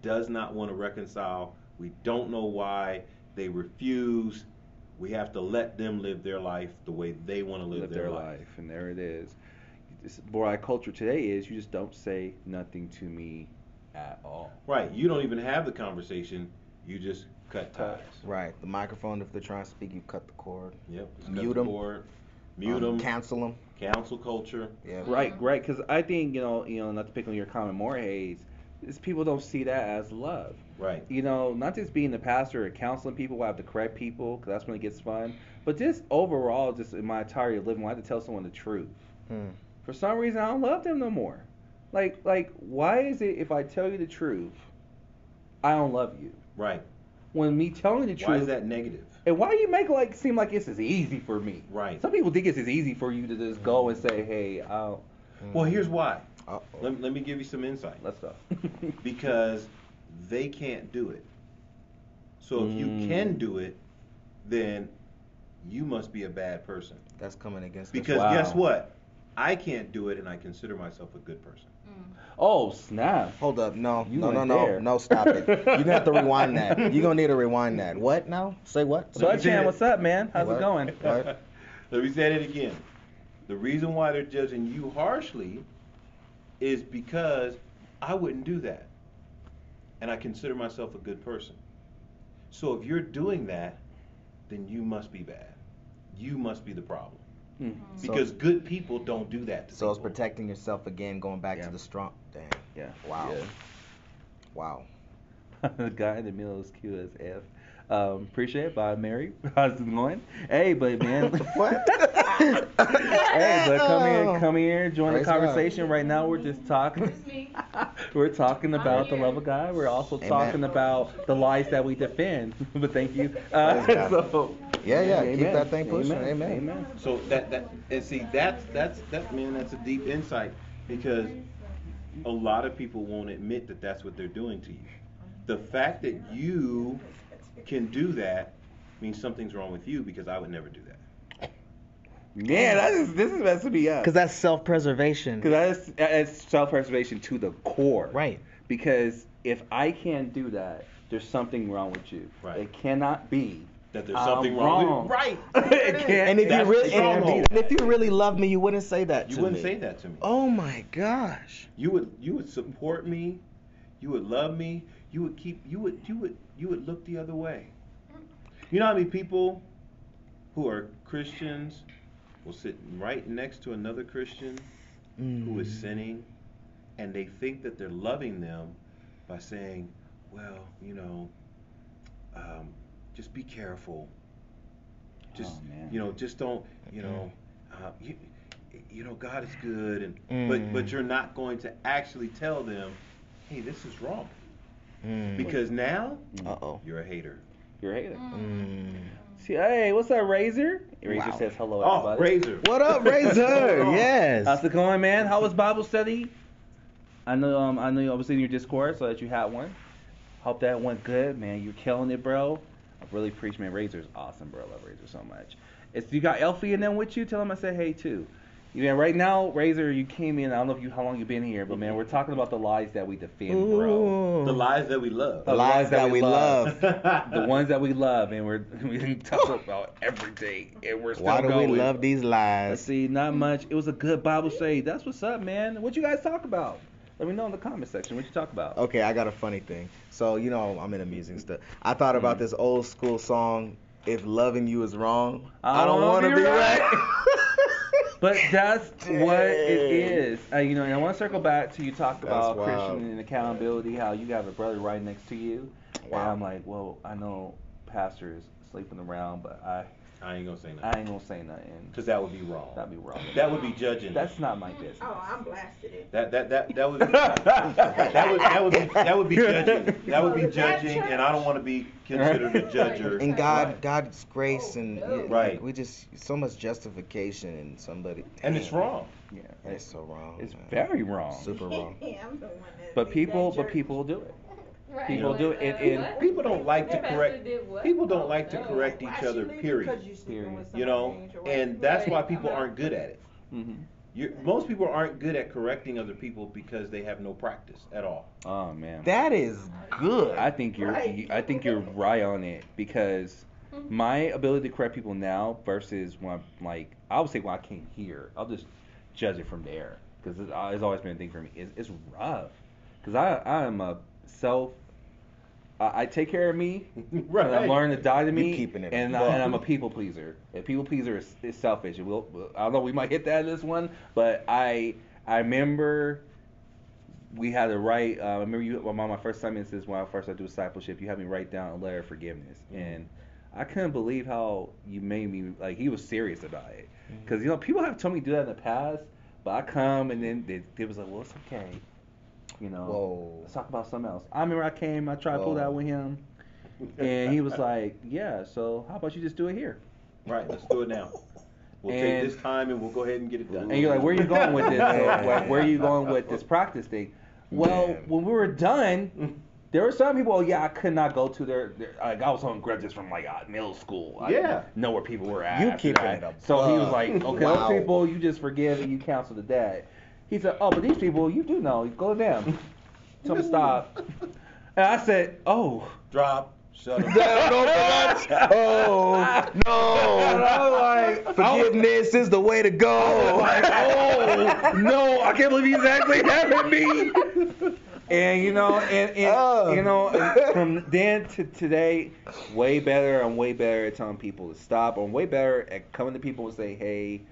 does not want to reconcile. We don't know why they refuse. We have to let them live their life the way they want to live, live their life. and there it is. This boy culture today is you just don't say nothing to me at all. Right. You don't even have the conversation. You just cut ties. Right. The microphone, if they're trying to speak, you cut the cord. Yep. Mute cut the 'em. cord, Mute Um, them. Cancel them. Cancel culture. Yeah. Right, right. Because I think you know, you know, not to pick on your common more, Hayes, is people don't see that as love. Right. You know, not just being the pastor or counseling people, I have to correct people because that's when it gets fun. But just overall, just in my entire living, I have to tell someone the truth. Hmm. For some reason, I don't love them no more. Like, like, why is it if I tell you the truth, I don't love you? Right. When me telling the truth, Why is that negative? And why do you make it like seem like it's as easy for me? Right. Some people think it's as easy for you to just go and say, "Hey, I'll Well, here's why. Let, let me give you some insight. let's go." Because they can't do it. So if you Mm. can do it, then you must be a bad person. That's coming against us. Because Wow. guess what? I can't do it, and I consider myself a good person. Mm. oh snap! Hold up, no, You no, no, no, there. no, stop it. You're gonna have to rewind that. You're gonna need to rewind that. What now? Say what? So Let me say Chan, what's up, man? How's What? it going? What? Let me say it again. The reason why they're judging you harshly is because I wouldn't do that. And I consider myself a good person. So if you're doing that, then you must be bad. You must be the problem. Mm. because good people don't do that. To So it's protecting yourself again, going back Yeah. to the strong. Damn. Yeah. Wow. Wow. the guy in the middle is cute as F. Um, appreciate it. Bye, Mary. How's it going? Hey, but man. What? hey, but come here, come here, join Praise the God. conversation. Right now, we're just talking. We're talking about the love of God. We're also Amen. talking about the lies that we defend. but thank you. Uh, so, Yeah, yeah, keep that thing pushing. Amen. Amen. So that that and see that's that's that man that's a deep insight because a lot of people won't admit that that's what they're doing to you. The fact that you can do that means something's wrong with you because I would never do that. Man, that is this is messing me up. Because that's self-preservation. Because that is that's self-preservation to the core. Right. Because if I can't do that, there's something wrong with you. Right. It cannot be That there's I'm something wrong. wrong. with Right. it can't. And if you really, and, and if you really love me, you wouldn't say that You to wouldn't me. say that to me. Oh my gosh. You would you would support me, you would love me, you would keep you would you would you would look the other way. You know how many people who are Christians will sit right next to another Christian who is Mm. sinning and they think that they're loving them by saying, Well, you know, um, just be careful. Just Oh, you know, just don't you know uh, you, you know God is good and Mm. but but you're not going to actually tell them, hey, this is wrong. Mm. Because now Uh oh. you're a hater. You're a hater. Mm. See, hey, what's up, Razor? Razor Wow. says hello, Oh, everybody. Razor. What up, Razor? yes. How's it going, man? How was Bible study? I know, um, I know you obviously in your Discord, so that you had one. Hope that went good, man. You're killing it, bro. I really appreciate, man. Razor's awesome, bro. I love Razor so much. If you got Elfie and them with you, tell them I said hey too. You know, right now, Razor, you came in. I don't know if you how long you've been here, but man, we're talking about the lies that we defend, bro. The lies that we love. The lies that we love. The ones that we love, and we're we talk about everything, and we're still Why do going. we love these Let's lies? see, not much. It was a good Bible study. That's what's up, man. What you guys talk about? Let me know in the comment section. What you talk about? Okay, I got a funny thing. So you know I'm into music and stuff. I thought about Mhm. this old school song. If loving you is wrong, I I don't wanna want to be be right. right. But that's what it is. Uh, you know, and I want to circle back to you That's about wild. Christian and accountability, how you have a brother right next to you. Wow. And I'm like, well, I know pastor is sleeping around, but I, I ain't gonna say nothing. I ain't gonna say nothing. Because that would be wrong. That'd be wrong. That would be judging. That's not my business. Oh, I'm blasted it. That that that that would that would that would be that would be judging. That would be judging, and I don't want to be considered a judger. And God, Right. God's grace, Oh, and no. yeah, Right. we just so much justification in somebody. And it's wrong. Yeah, It's so wrong. it's man. very wrong. super wrong. Yeah, I'm the one that But people, that but church. people do it. Right. People What, do it, and- and- People don't like to correct. People don't like to Oh, correct each other. leaving? Period. 'Cause you sleeping Period. You know, somebody ain't your wife. and that's why people aren't good at it. hmm you most people aren't good at correcting other people because they have no practice at all. Oh man. That is good. I think you're Right. I think you're right on it because my ability to correct people now versus when I, like I would say when I came here, I'll just judge it from there because it's, uh, it's always been a thing for me. It's, it's rough because I I am a self. I, I take care of me. Right. And I'm learning to die to me. You keeping it and, a I, and I'm a people pleaser. A people pleaser is, is selfish. We'll, I don't know. We might hit that in this one, but I I remember we had to write. Uh, I remember you one of my first time in this when I first started doing discipleship. You had me write down a letter of forgiveness, Mm-hmm. and I couldn't believe how you made me like. He was serious about it, Mm-hmm. because you know people have told me to do that in the past, but I come and then they, they was like, well, it's okay. You know, Whoa. let's talk about something else. I remember I came, I tried to pull that with him, and he was like, yeah. So how about you just do it here? Right. Let's do it now. We'll And- take this time and we'll go ahead and get it done. And you're like, where are you going with this? So, like, where are you going with this practice thing? Well, Man. when we were done, there were some people. Oh, yeah, I could not go to their. their like, I was on grudges from like uh, middle school. I Yeah. didn't know where people were at. You after keeping that. it a So he was buck. like, okay, Wow. those people you just forgive and you counsel the dad. He said, oh, but these people you do know. Go to them. Tell them stop. And I said, oh. Drop. Shut No, up. no, Oh, no. I was like, Forgiveness is the way to go. like, oh no, I can't believe he's actually having me. And you know, and, and Oh. you know, and from then to today, way better. I'm way better at telling people to stop. I'm way better at coming to people and say, hey,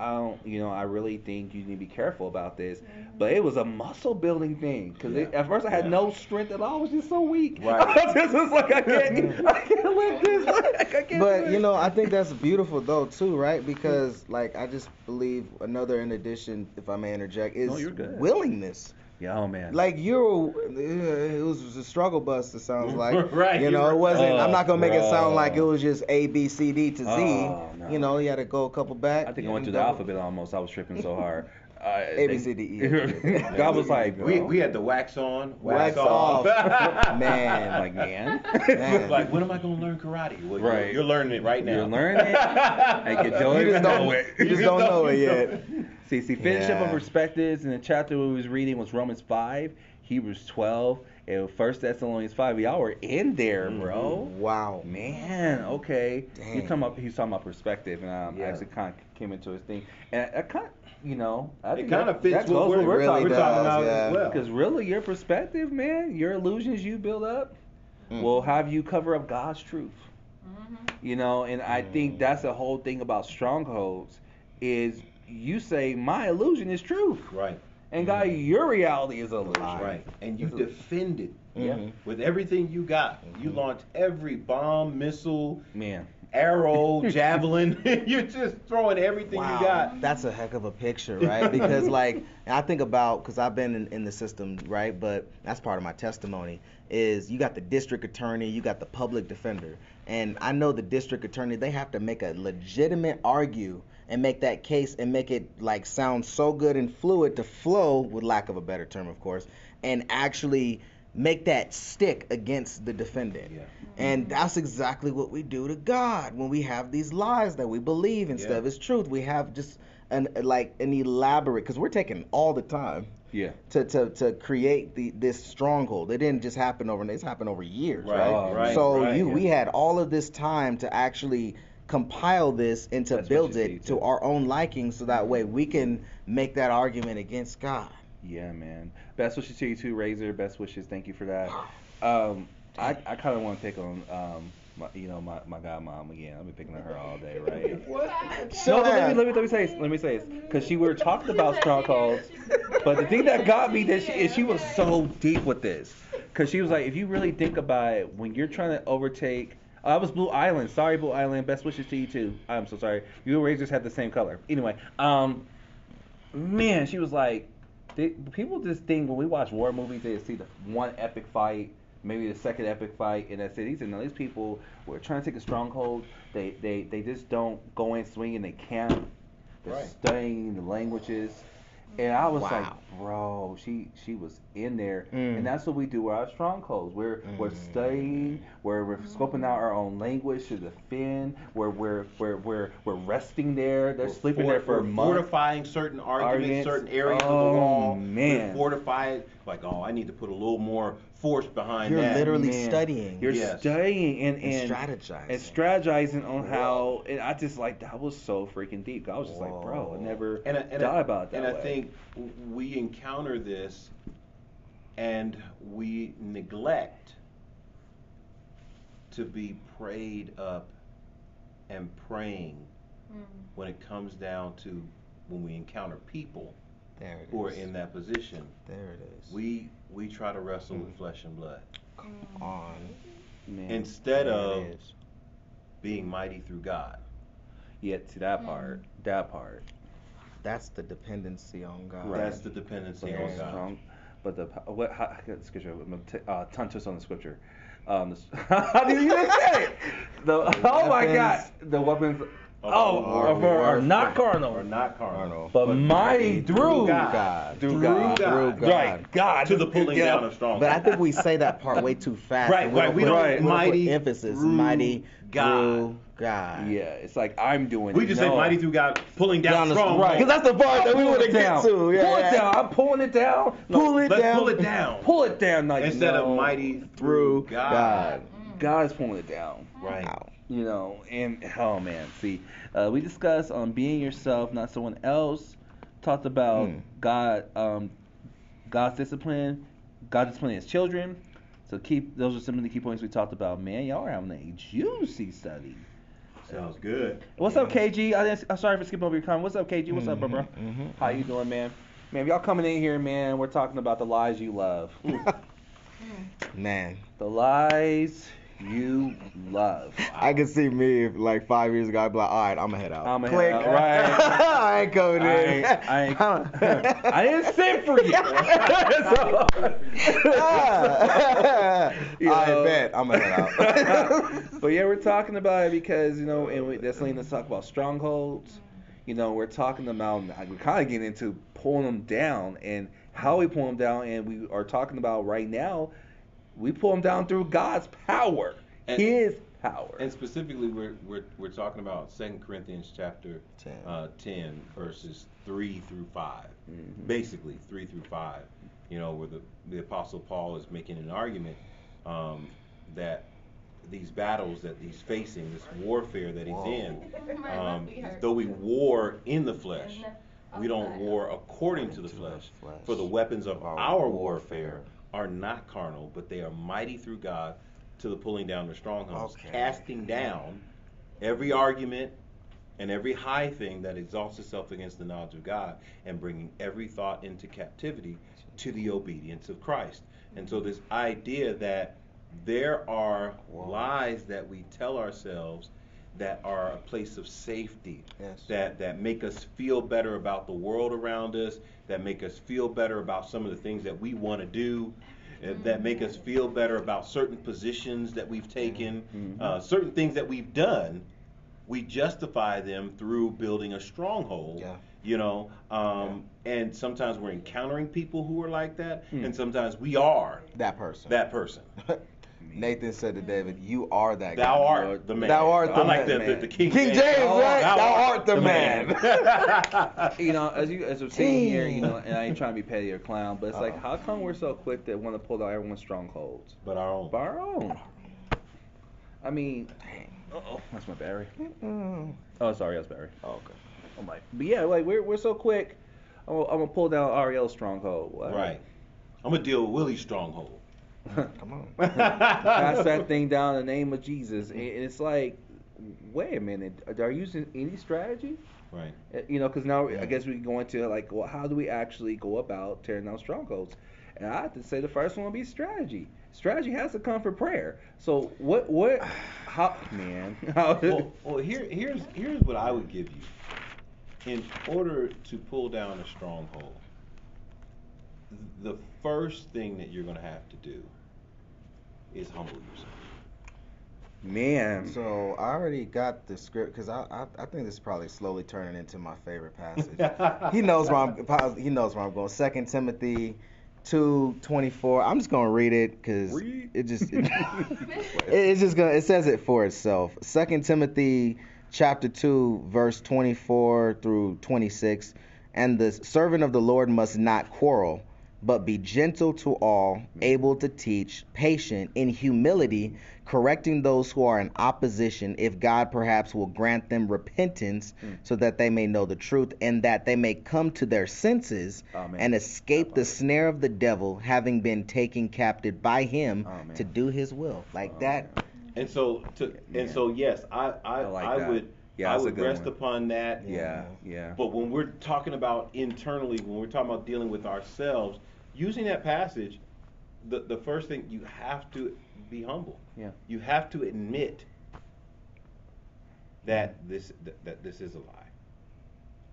I don't, you know, I really think you need to be careful about this. Mm-hmm. But it was a muscle building thing because Yeah. at first I had Yeah. no strength at all. I was just so weak. Right. I was like I can't, I can't lift this. Like, I can't But you know, I think that's beautiful though too, right? Mm-hmm. Because like I just believe another in addition, if I may interject, is No, willingness. Yeah, oh man. Like you're, it was a struggle bus. It sounds like, Right, You you know, it wasn't. Oh, I'm not gonna make it sound like it was just A B C D to Z. Oh, no. You know, you had to go a couple back. I think I went through the alphabet almost. I was tripping so hard. Uh, A, B, C, D, E, F, G. God was like, we, we had the wax on, Wax wax, off. Man. I'm like, man. Man. like, when am I gonna learn karate? Well, you're- Right. You're, learning it right now. You're learning it. I can tell You you just don't, know it. you just don't know it yet. See, see, finish up on perspectives and the chapter we was reading was Romans 5, Hebrews 12, and First Thessalonians 5. Y'all were in there, bro. Wow. Man, okay. You Dang. talking about he's talking about perspective, and um, Yeah. actually kind of came into his thing, and I kind, of, you know, I It think kind of fits what we're, we're, really talking, we're talking about yeah. as well. because really, your perspective, man, your illusions you build up Mm. will have you cover up God's truth. Mm-hmm. You know, and I think that's the whole thing about strongholds is you say my illusion is truth, Right, and God, your reality is illusion. right. And you defend it with everything you got. You Mhm. launch every bomb, missile, Man, arrow, javelin. You're just throwing everything Wow, you got. that's a heck of a picture, right? Because like I think about because I've been in, in the system, right? But that's part of my testimony. Is you got the district attorney, you got the public defender, and I know the district attorney they have to make a legitimate argue and make that case and make it like sound so good and fluid to flow, with lack of a better term, of course, and actually make that stick against the defendant. Yeah. And that's exactly what we do to God when we have these lies that we believe instead Yeah. of His truth. We have just an like an elaborate because we're taking all the time yeah. to, to, to create the this stronghold. It didn't just happen overnight. It's happened over years, Right, right? Oh, right, so right, you yeah. we had all of this time to actually compile this and to That's build it too. to our own liking so that way we can make that argument against God. Yeah, man. Best wishes to you too, Razor. Best wishes. Thank you for that. Um, I, I kind of want to pick on um, my, you know, my my godmom again. I've been picking on her all day, right? No, but let me, let me let me say this. Let me say this, because she we were talking about strongholds, but the thing that got me that she, is she was so deep with this, because she was like, if you really think about it, when you're trying to overtake. Oh, that was Blue Island. Sorry, Blue Island. Best wishes to you too. I'm so sorry. You and Razors had the same color. Anyway, um, man, she was like, they, people just think when we watch war movies, they see the one epic fight, maybe the second epic fight, and that's it. These, no, these people were trying to take a stronghold. They, they, they just don't go in swinging. They can't. They're Right. studying the languages. And I was Wow. like, bro, she she was in there, Mm. and that's what we do with our strongholds. We're we're Mm. studying, we're we're scoping out our own language to defend. We're we're we're we're, we're resting there. They're We're sleeping there for a we're month. Fortifying certain arguments, Arguments. certain areas of Oh, the wall. man. We fortify it. Like, oh, I need to put a little more force behind You're that. literally Man, studying You're Yes. studying and and and, strategizing. and strategizing on how. And I just like that was so freaking deep. I was just like, bro, I Whoa. never and I, and thought I, about it that and way. I think w- we encounter this and we neglect to be prayed up and praying mm. when it comes down to when we encounter people there it is. who are in that position. There it is. We we try to wrestle with flesh and blood Come on. Man. instead There of being mighty through God. yeah, to that part, that part. That's the dependency on God. Right. That's the dependency Very on God. strong. But the what? How, I got the scripture. I'm gonna uh, tongue twist on the scripture. Um, how did you even say it? The, oh my God, the weapons. Oh, war- are, are, are not Or carnal, not carnal. Carnal. but mighty through God. God. Through God. Through God. Right, God. To the pulling Yeah. down of strongholds. But I think we say that part way too fast. Right, we right, we put- don't- we don't put mighty emphasis. Mighty God. God. Yeah, it's like I'm doing. we it. just no. say mighty through God, pulling down, Down the- strongholds. right. Because that's the part that we want to get to. Yeah, pull it down. I'm pulling it down. No, Pull it Let's down. pull it down. Pull it down. Like Instead no. of mighty Through through God. God. God is pulling it down. Right. Wow. You know, and oh man, see, uh, we discussed on being yourself, not someone else. Talked about Mm. God, um, God's discipline, God disciplining His children. So keep those are some of the key points we talked about. Man, y'all are having a juicy study. Sounds good. What's up, KG? I, I'm sorry for skipping over your comment. What's up, KG? What's up, bro? bro? Mhm. How you doing, man? Man, if y'all coming in here, man, we're talking about the lies you love. Man, the lies you love. I can see me if like five years ago I'd be like, all right, I'ma head out. I'ma head Click. out, right. I ain't coming I in. ain't- I ain't- I didn't for you. You I know. bet I'ma head out. but yeah, we're talking about it because you know, and we, that's us to talk about strongholds. You know, we're talking about we're kind of getting into pulling them down and how we pull them down, and we are talking about right now. We pull them down through God's power, And- His power. And specifically, we're we're we're talking about Second Corinthians chapter 10. uh, ten, verses three through 5 Mhm. Basically, three through five. You know, where the the apostle Paul is making an argument um, that these battles that he's facing, this warfare that he's Whoa. in, um, left ear hurts. though we war in the flesh, Isn't it? we don't war according to the To the flesh. flesh. For the weapons of Our our warfare. Are not carnal, but they are mighty through God to the pulling down of strongholds, Okay. casting down every argument and every high thing that exalts itself against the knowledge of God, and bringing every thought into captivity to the obedience of Christ. And so, this idea that there are lies that we tell ourselves that are a place of safety, Yes. that that make us feel better about the world around us, that make us feel better about some of the things that we want to do, uh, that make us feel better about certain positions that we've taken, Mhm. uh, certain things that we've done. We justify them through building a stronghold. Yeah. You know, um, and sometimes we're encountering people who are like that, Hmm. and sometimes we are That person. that person. Nathan said to David, "You are that Thou guy." art the man. Thou art I the like the, man. the, the King, King James, right? Thou art the man. you know, as you as we're sitting here, you know, and I ain't trying to be petty or clown, but it's like, Uh-oh. how come we're so quick to want to pull down everyone's strongholds? but our own. By our own. I mean, uh oh, that's my Barry. Mm. Oh, sorry, that's Barry. Oh, okay. I'm like, but yeah, like we're we're so quick. I'm, gonna- I'm gonna pull down Ariel's stronghold. Like, Right. I'm gonna deal with Willie's stronghold. Come on. Pass that thing down in the name of Jesus. And it's like, wait a minute, are you using any strategy? Right. Uh, You know, because now I guess we go into like, well, how do we actually go about tearing down strongholds? And I have to say the first one would be strategy. Strategy has to come from prayer. So what, what, how, man? How, well, well, here, here's here's what I would give you. In order to pull down a stronghold, the first thing that you're gonna have to do is humble yourself. man. So I already got the script because I, I I think this is probably slowly turning into my favorite passage. he knows where I'm he knows where I'm going. Second Timothy two twenty four. I'm just gonna read it because it just it, it's just gonna it says it for itself. Second Timothy chapter two verse twenty four through twenty six. And the servant of the Lord must not quarrel, but be gentle to all, able to teach, patient, in humility, correcting those who are in opposition, if God perhaps will grant them repentance, Mm. so that they may know the truth, and that they may come to their senses Amen. and escape the snare of the devil, having been taken captive by him Amen. to do his will. Like that. And so, to, and so, yes, I I, I like I would Yeah, I would rest one. upon that. Yeah, yeah. But when we're talking about internally, when we're talking about dealing with ourselves, using that passage, the the first thing you have to be humble. Yeah. You have to admit that this that, that this is a lie.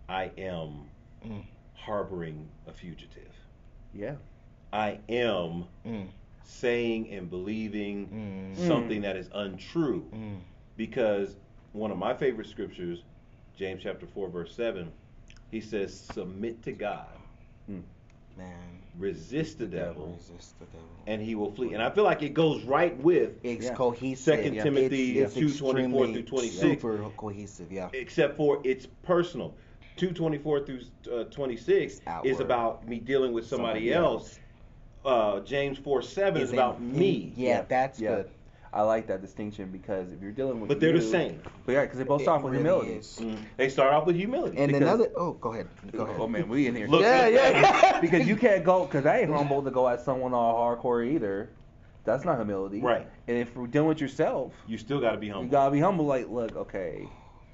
I am Mm, harboring a fugitive. Yeah. I am mm, saying and believing mm, something that is untrue mm. because one of my favorite scriptures, James chapter 4 verse 7, he says submit to God, Man, resist the devil, resist the devil. and he will flee. And I feel like it goes right with It's Yeah. cohesive. Second Yeah. Timothy It's- it's 2:24 through 26. Super cohesive, yeah. except for it's personal. 224 through uh, 26 is about me dealing with somebody, Somebody else. Uh, James 4 7 is Is about in- me. Yeah, that's yeah. good. I like that distinction because if you're dealing with But they're the same. But yeah, because they both It start with really humility. is. Mm. They start off with humility. And Because- another, oh, go ahead. Go ahead. Oh man, we in here. Look- yeah, yeah. because you can't go because I ain't humble to go at someone all hardcore either. That's not humility. Right. And if we're dealing with yourself, You still got to be humble. you gotta be humble. Like, look, okay,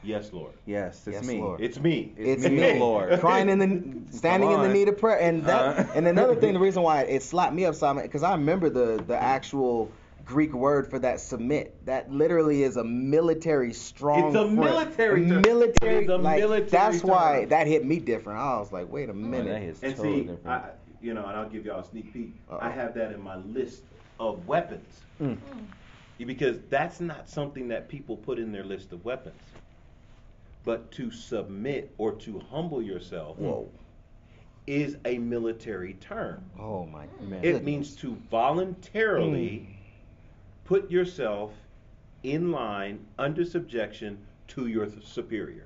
yes, Lord. yes, it's Yes, me. Lord. It's me. It's It's me, me, Lord. crying in the, standing in the need of prayer, and that, Uh. and another thing, the reason why it slapped me up, Simon, because I remember the the actual Greek word for that submit. That literally is a military strong. It's a front. military term. Military. It is a like, military That's why that hit me different. I was like, wait a minute. that hits And totally see, different. I, you know, and I'll give y'all a sneak peek. Uh-oh. I have that in my list of weapons Mm. because that's not something that people put in their list of weapons. But to submit or to humble yourself Whoa. is a military term. Oh my man. It means to voluntarily put yourself in line under subjection to your th- superior.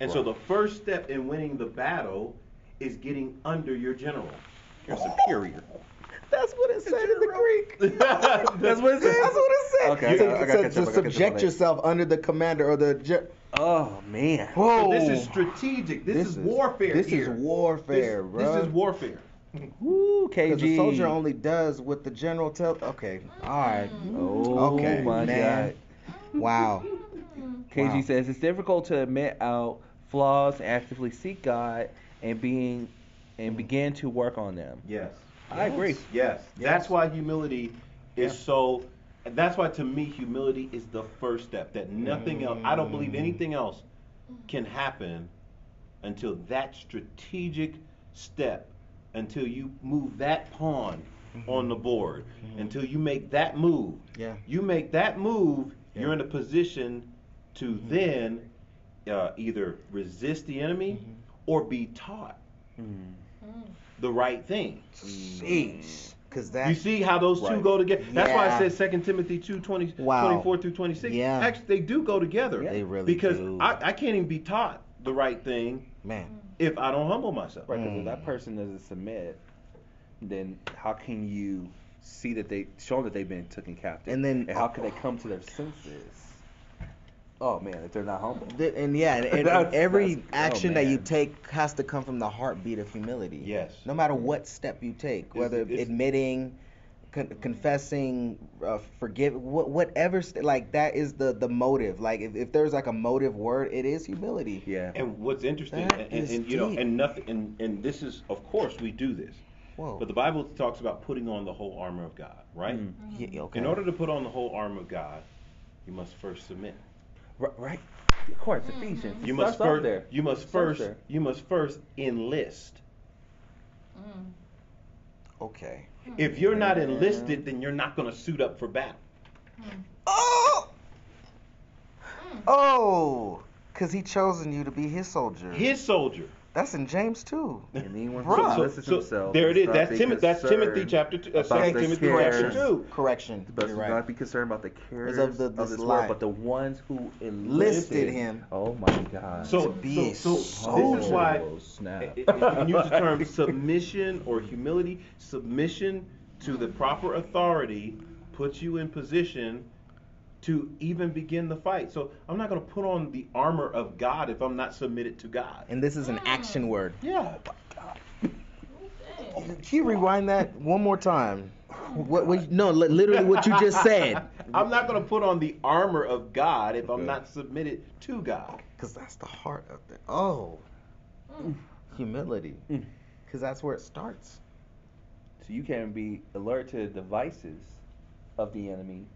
And so the first step in winning the battle is getting under your general, your superior. That's what it said in the Greek. That's what it said? That's what it said. Okay, I gotta- I said gotta catch up, I to gotta catch up subject yourself under the commander or the. Ge- Oh man. Whoa. So this is strategic. This, This is is- warfare. this is warfare, this, bruh. This is warfare. Woo, KG. Because the soldier only does what the general tells. Okay, all right. Oh Okay, my man. God. Wow. KG Wow. says it's difficult to admit out flaws, actively seek God, and being and begin to work on them. Yes. I agree. Yes. That's why humility is Yeah. so. That's why to me humility is the first step. That nothing else. I don't Mm. believe anything else can happen until that strategic step. Until you move that pawn on the board. Until you make that move. Mm-hmm. Yeah. You make that move. You're in a position to Mhm. then uh, either resist the enemy Mhm. or be taught Mm. the right thing. Jeez. Because that. You see how those two go together? That's why I said Second Timothy 2, 20, Wow. 24 through 26. Yeah. Actually, they do go together. They really Because do. I, I can't even be taught the right thing Man. If I don't humble myself. Right, because Mm. if that person doesn't submit, then how can you see that they show that they've been taken captive? And then- how can they come to their senses? Oh man, if they're not humble. Th- And yeah, and, and That's- every that's- oh, action that you take has to come from the heartbeat of humility. Yes. No matter what step you take, whether it's- admitting, con- confessing, uh, forgive, wh- whatever, st- like that is the the motive. Like if, if there's like a motive word, it is humility. Yeah. And what's interesting, and, and, and, you know, and nothing, and, and this is, of course, we do this. Whoa. But the Bible talks about putting on the whole armor of God, right? Mm. Yeah, okay. In order to put on the whole armor of God, you must first submit. Right, right. Of course, Ephesians. You must first. there. You must first. there. You must first enlist. Okay. Hmm. If you're not enlisted, then you're not going to suit up for battle. Hmm. Oh. Hmm. Oh. Cause he chosen you to be his soldier. His soldier. That's in James too. And anyone Bruh. who lists So- himself. there it is. That's not be Timothy. That's Timothy chapter two. Uh, Second Timothy chapter two. Correction. But right. not be concerned about the cares of of, the- this this world, life. but the ones who enlisted him. Oh my God. So, To be so, a so this soldier. is why Oh, snap. it- it- you use the term submission or humility. Submission to the proper authority puts you in position to even begin the fight. So I'm not going to put on the armor of God if I'm not submitted to God. And this is an action word. Yeah. Can you rewind that one more time? What? what no, literally what you just said. I'm not going to put on the armor of God if I'm not submitted to God. Because that's the heart of it. Oh, humility. Mm. Because that's where it starts. So you can be alert to the devices of the enemy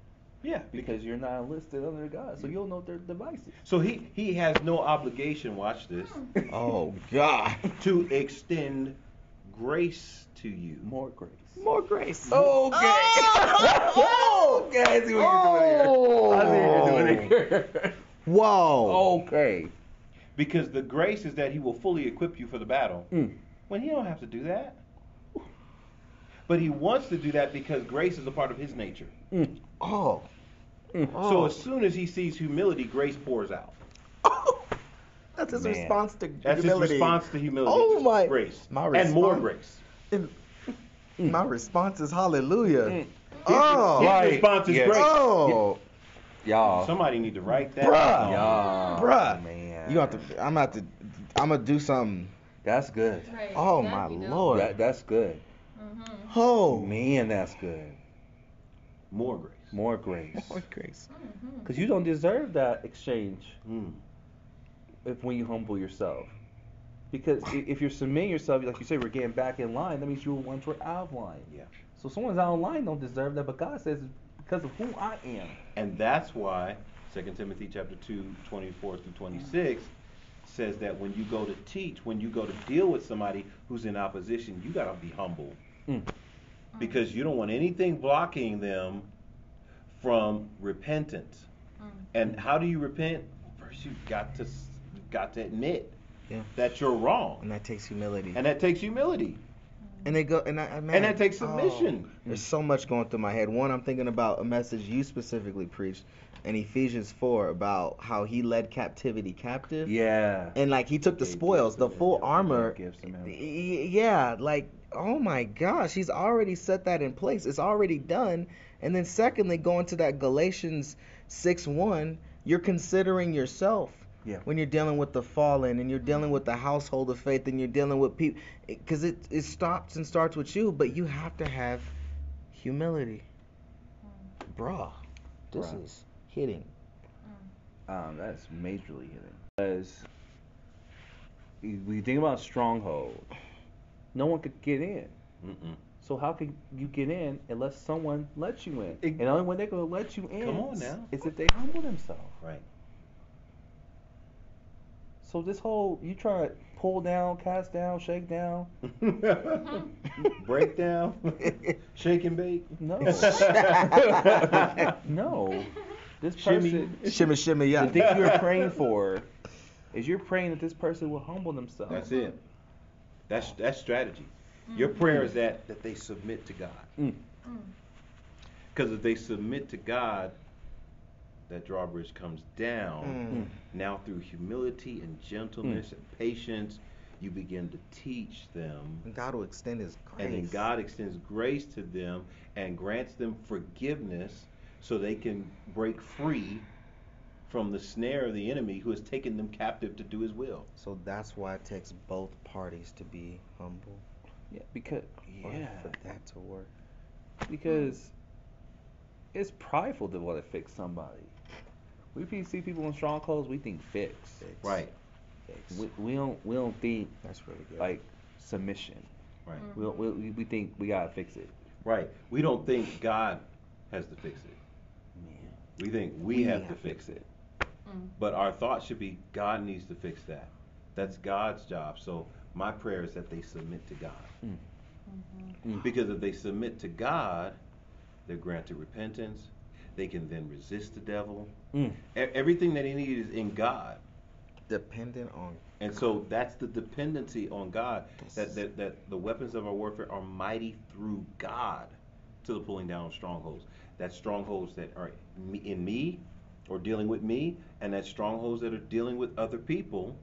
Yeah. because you're not enlisted under God, so you'll know their devices. So he he has no obligation. Watch this. Oh God. To extend grace to you. More grace. More grace. Okay. Oh! okay, I see what you're doing here. I see what you're doing here. Whoa. okay. Because the grace is that he will fully equip you for the battle. Mm. When he don't have to do that. But he wants to do that because grace is a part of his nature. Mm. Oh. Mm. So Oh. as soon as he sees humility, grace pours out. That's his Man. response to That's humility. his response to humility. Oh my- grace. my response, and more grace. And My response is hallelujah. Mm. His, Oh. his Right. response is Yes. grace. Oh. Y'all. Somebody need to write that. Bruh. down. Y'all. Bruh. Man. You got to. I'm about to. I'm gonna do something. That's good. Right. Oh That'd my lord. That, that's good. Mhm. Oh. Man, that's good. more grace. More grace. More grace. Mhm. Because you don't deserve that exchange Mm. if when you humble yourself. Because if you're submitting yourself, like you say, we're getting back in line. That means you were once were out of line. Yeah. So someone's out of line don't deserve that, but God says it's because of who I am. And that's why 2 Timothy chapter 2, 24 through 26 says that when you go to teach, when you go to deal with somebody who's in opposition, you got to be humble. Mm. Because you don't want anything blocking them from repentance. Mm. And how do you repent? First you got to s- got to admit Yeah. that you're wrong. And that takes humility. And that takes humility. And they go and I man, And that takes oh, submission. there's so much going through my head. One, I'm thinking about a message you specifically preached in Ephesians 4 about how he led captivity captive. Yeah. And like he took the spoils, the full armor. Gifts him. Yeah, like oh my gosh, he's already set that in place. It's already done. And then secondly, going to that Galatians 6:1, you're considering yourself Yeah. when you're dealing with the fallen and you're dealing with the household of faith and you're dealing with people because it, it stops and starts with you but you have to have humility bruh this Bruh. is hitting Um, that's majorly hitting. Because we think about stronghold, no one could get in. Mm-mm. So how can you get in unless someone lets you in? Ex- and only when they're gonna let you in Come on now. is if they humble themselves. Right. So this whole you try to pull down, cast down, shake down. Break down. Shake and bake. No. no. This Shimmy. person shimmy shimmy yeah the thing you're praying for is you're praying that this person will humble themselves. That's it. That's that's strategy. Your prayer is that that they submit to God. Mm. Mm. Because if they submit to God, that drawbridge comes down. Mm. Now through humility and gentleness and patience, you begin to teach them. And god will extend his grace And then God extends grace to them and grants them forgiveness so they can break free from the snare of the enemy who has taken them captive to do his will. so that's why it takes both parties to be humble Yeah, because yeah, for that to work because it's prideful to want to fix somebody. We pe- see people in strongholds, we think fix. Fix. Right, Fix. We, we don't we don't think that's really good like submission. right, We, don't- we we think we gotta fix it. right. We don't think God has to fix it. Man, We think we, have, to fix it. Mm. But our thought should be God needs to fix that. That's God's job. So my prayer is that they submit to God. Mm. Mhm. Because if they submit to God, they're granted repentance. They can then resist the devil. Mm. E- everything that they need is in God. dependent on And so that's the dependency on God. That, that that the weapons of our warfare are mighty through God to the pulling down of strongholds. That's strongholds that are in me or dealing with me, and that's strongholds that are dealing with other people.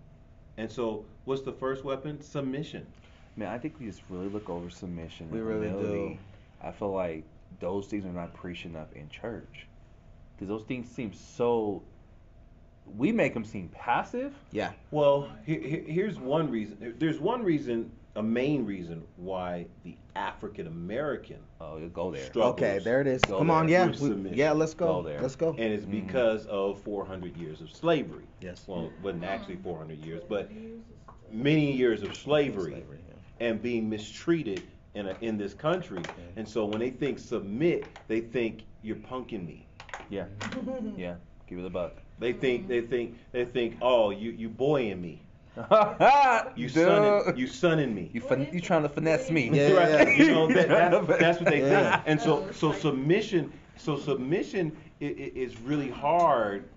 And so, what's the first weapon? Submission. Man, I think we just really look over submission. We really humility. do. I feel like those things are not preached enough in church. Because those things seem so. We make them seem passive. yeah Well, he- he- here's one reason. There's one reason, a main reason why the African American, Oh, you go there. Struggles. okay there it is Go come on yeah we- yeah let's go, Go there. let's go and it's Mhm. because of 400 years of slavery. yes Well, it wasn't actually 400 years, but Years of- many years of slavery, Slavery, yeah. and being mistreated in a, in this country. And so when they think submit, they think you're punking me. Yeah. Yeah. Give it a buck. They think they think they think oh you you boying me, you Dude. sunning you sunning me. You, fin- you trying to finesse me. Yeah, yeah, Right. You know that, that's, that's what they Yeah. think. And so Oh, so submission so submission i- i- is really hard.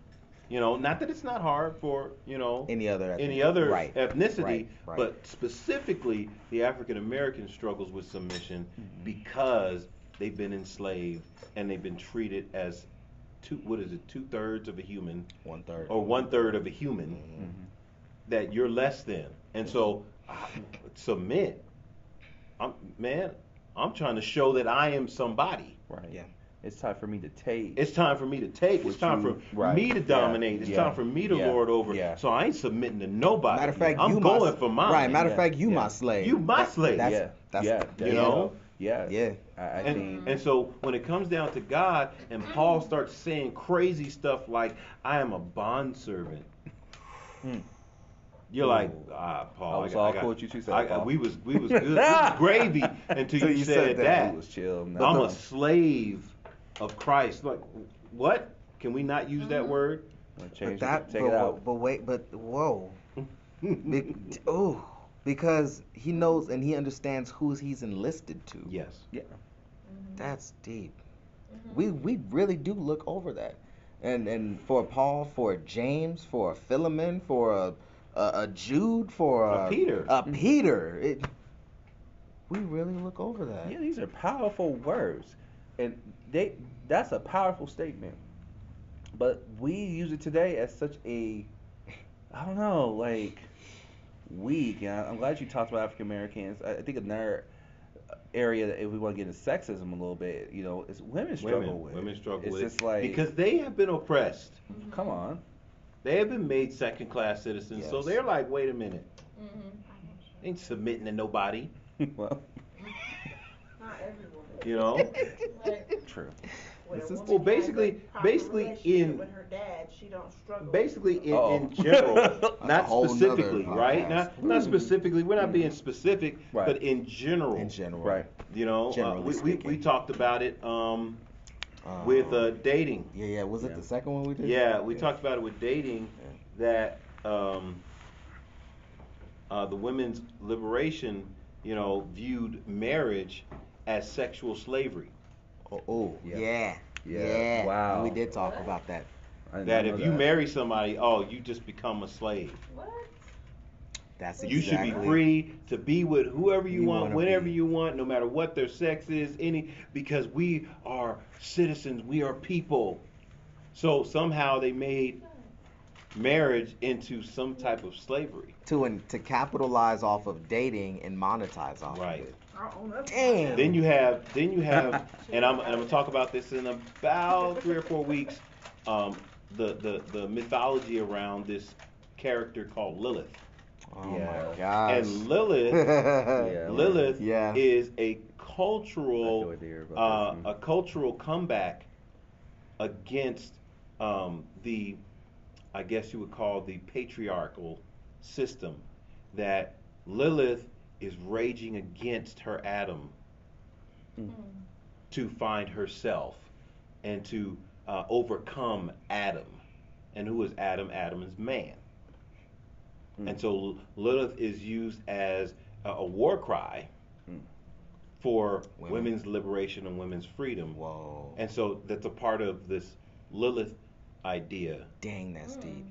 You know, not that it's not hard for you know any other any other right ethnicity, right, right. but specifically the African American struggles with submission Mm-hmm. because they've been enslaved and they've been treated as two what is it two thirds of a human one third or one third of a human Mhm. Mhm. that you're less than, and so submit. I'm man, I'm trying to show that I am somebody. Right. Yeah. It's time for me to take. It's time for me to take. It's time you- for right. me to Yeah. dominate. It's Yeah. time for me to Yeah. lord over. Yeah. So I ain't submitting to nobody. Matter of fact, I'm you going my, for mine. Right. Matter Yeah. of fact, you Yeah. my slave. You my That- slave. That's, Yeah. That's, Yeah. You Yeah. know, Yeah. Yeah. I, I And, think. and so when it comes down to God and Paul starts saying crazy stuff like, I am a bondservant. Hmm. You're like, ah, Paul. I was got- all got- cool with you two said, I- Paul. we was we was good, we was gravy until Till you, you said, said that. that. Was chill. But No. I'm the- a slave of Christ. Like, what? Can we not use that mm-hmm. word? Change But that, it. Take but, it out. but wait, but whoa. Be- oh, because he knows and he understands who he's enlisted to. yes. Yeah. Mm-hmm. That's deep. Mhm. We we really do look over that, and and for Paul, for James, for Philemon, for a a, a Jude, for A a, Peter. a mm-hmm. Peter. It, we really look over that. Yeah, these are powerful words, and they that's a powerful statement. But we use it today as such a, I don't know, like weak. And I- I'm glad you talked about African Americans. I I think another area that if we want to get into sexism a little bit, you know, is women struggle Women, with. women struggle it's with It's just like because they have been oppressed. come on. They have been made second class citizens. So they're like, wait a minute, Mhm. ain't submitting to nobody. well, Not everyone. You know. Like, true. This is- Well, basically- basically in- with her dad, she don't struggle. Basically, in, Uh-oh. in general, That's a not whole nother specifically, right? podcast. Not not specifically. We're not being specific, Right. but in general, In general, Right. you know, uh, Generally we, we, speaking. we talked about it um, Um, with uh, dating. yeah, yeah. Was it Yeah. the second one we did? Yeah, we talked about it with dating that um, uh, the women's liberation, you know, viewed marriage as sexual slavery. Oh, oh, Yeah. yeah. Yeah. Yeah. Wow. We did talk about that. I didn't That if you marry somebody, oh, you just become a slave. What? That's exactly. You should be free to be with whoever you, You want, whenever be. you want, no matter what their sex is, any because we are citizens, we are people. So somehow they made marriage into some type of slavery. to and to capitalize off of dating and monetize off Right. of it. I own up Damn. Then you have, then you have, and I'm, and I'm gonna talk about this in about three or four weeks. Um, the, the the mythology around this character called Lilith, Oh Yeah. my gosh. and Lilith, Yeah. Lilith Yeah. is a I cultural, feel like they hear uh, a cultural comeback against um, the, I guess you would call the patriarchal system that Lilith is raging against her Adam Mm. to find herself and to uh, overcome Adam. And who is Adam? Adam is man. Mm. And so Lilith is used as a, a war cry Mm. for Women. women's liberation and women's freedom. Whoa. And so that's a part of this Lilith idea. Dang, that's Mm. deep.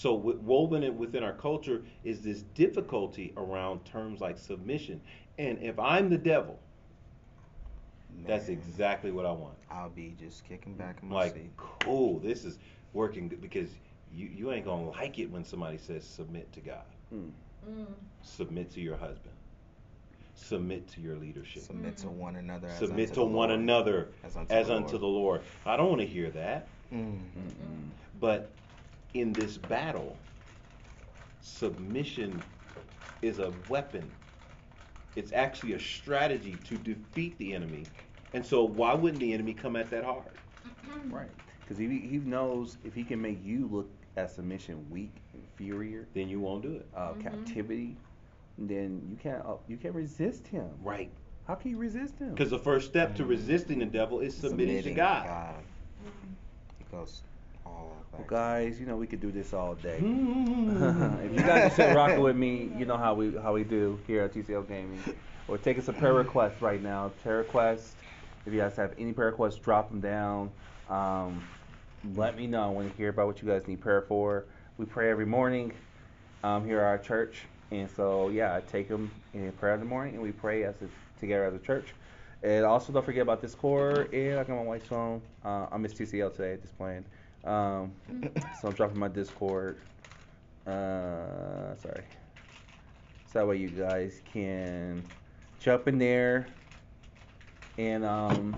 So w- woven in within our culture is this difficulty around terms like submission. And if I'm the devil, that's exactly what I want. I'll be just kicking back in my like seat. cool this is working because you, you ain't gonna like it when somebody says submit to god Mm. Mm. submit to your husband submit to your leadership Submit to one another. As submit unto to the one Lord. another As unto as the unto Lord. the lord i don't want to hear that Mm. Mm-mm. but in this battle submission is a weapon it's actually a strategy to defeat the enemy and so why wouldn't the enemy come at that hard Right. Because he he knows if he can make you look at submission weak, inferior, then you won't do it uh, Mhm. captivity, then you can't uh, you can't resist him. right How can you resist him? Because the first step to resisting the devil is submitting, to God. It goes all Well, guys, you know we could do this all day. Mm. if you guys are still rocking with me, you know how we how we do here at TCL Gaming. We're taking some prayer requests right now. Prayer requests. If you guys have any prayer requests, drop them down. Um, let me know. I want to hear about what you guys need prayer for. We pray every morning um, here at our church, and so yeah, I take them in prayer in the morning, and we pray as a, together as a church. And also, don't forget about Discord. And I got my wife's phone. Uh, I miss TCL today, just playing. Um, so I'm dropping my Discord. Uh, sorry. So that way you guys can jump in there and um,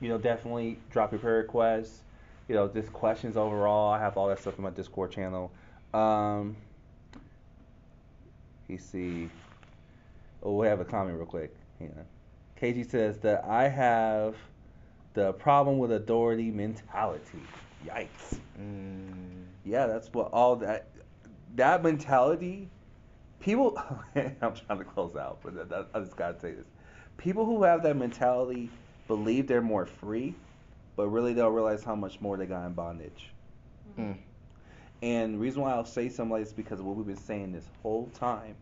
you know definitely drop your prayer requests. You know, just questions overall. I have all that stuff in my Discord channel. Um, you see. Oh, we have a comment real quick. Hang on. KG says that I have the problem with authority mentality. Yikes. Mm. Yeah, that's what all that that mentality. People, I'm trying to close out, but that, that, I just gotta say this. People who have that mentality believe they're more free, but really don't realize how much more they got in bondage. Mm. And the reason why I'll say something like this because of what we've been saying this whole time.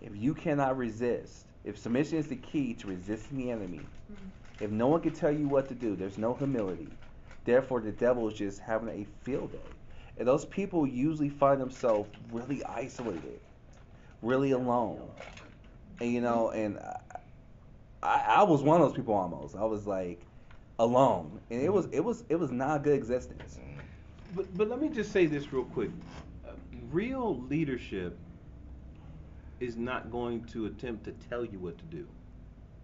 If you cannot resist, if submission is the key to resisting the enemy, if no one can tell you what to do, there's no humility. Therefore, the devil is just having a field day. And those people usually find themselves really isolated, really alone. And you know, and I, I was one of those people almost. I was like alone, and it was it was it was not a good existence. But but let me just say this real quick. Real leadership is not going to attempt to tell you what to do.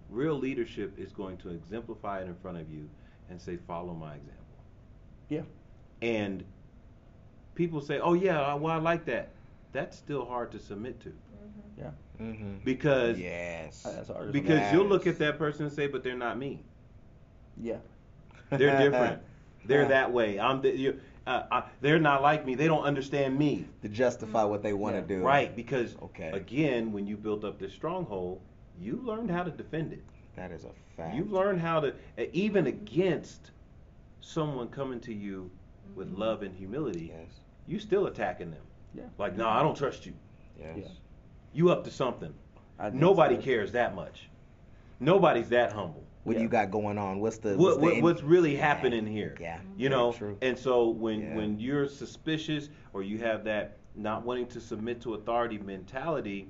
Real leadership is going to exemplify it in front of you and say, "Follow my example." Yeah. And people say, "Oh yeah, I- well I like that." That's still hard to submit to Yeah, Mm-hmm. because Yes. that's hard. because you'll look at that person and say, "But they're not me. yeah. They're different. they're that way. I'm the, you, uh, uh, they're not like me. They don't understand me." to justify what they want to Yeah. do. Right, because Okay. again, when you built up this stronghold, you learned how to defend it. That is a fact. You've learned how to, uh, even against someone coming to you with mm-hmm. love and humility, Yes. you still attacking them. Yeah. Like, no, I don't trust you. Yes. Yeah. You up to something. Nobody so. cares that much. Nobody's that humble. What Yeah. you got going on? What's the What, what's, the what, in- what's really Yeah. happening here? Yeah. You know, true. and so when Yeah. when you're suspicious or you have that not wanting to submit to authority mentality,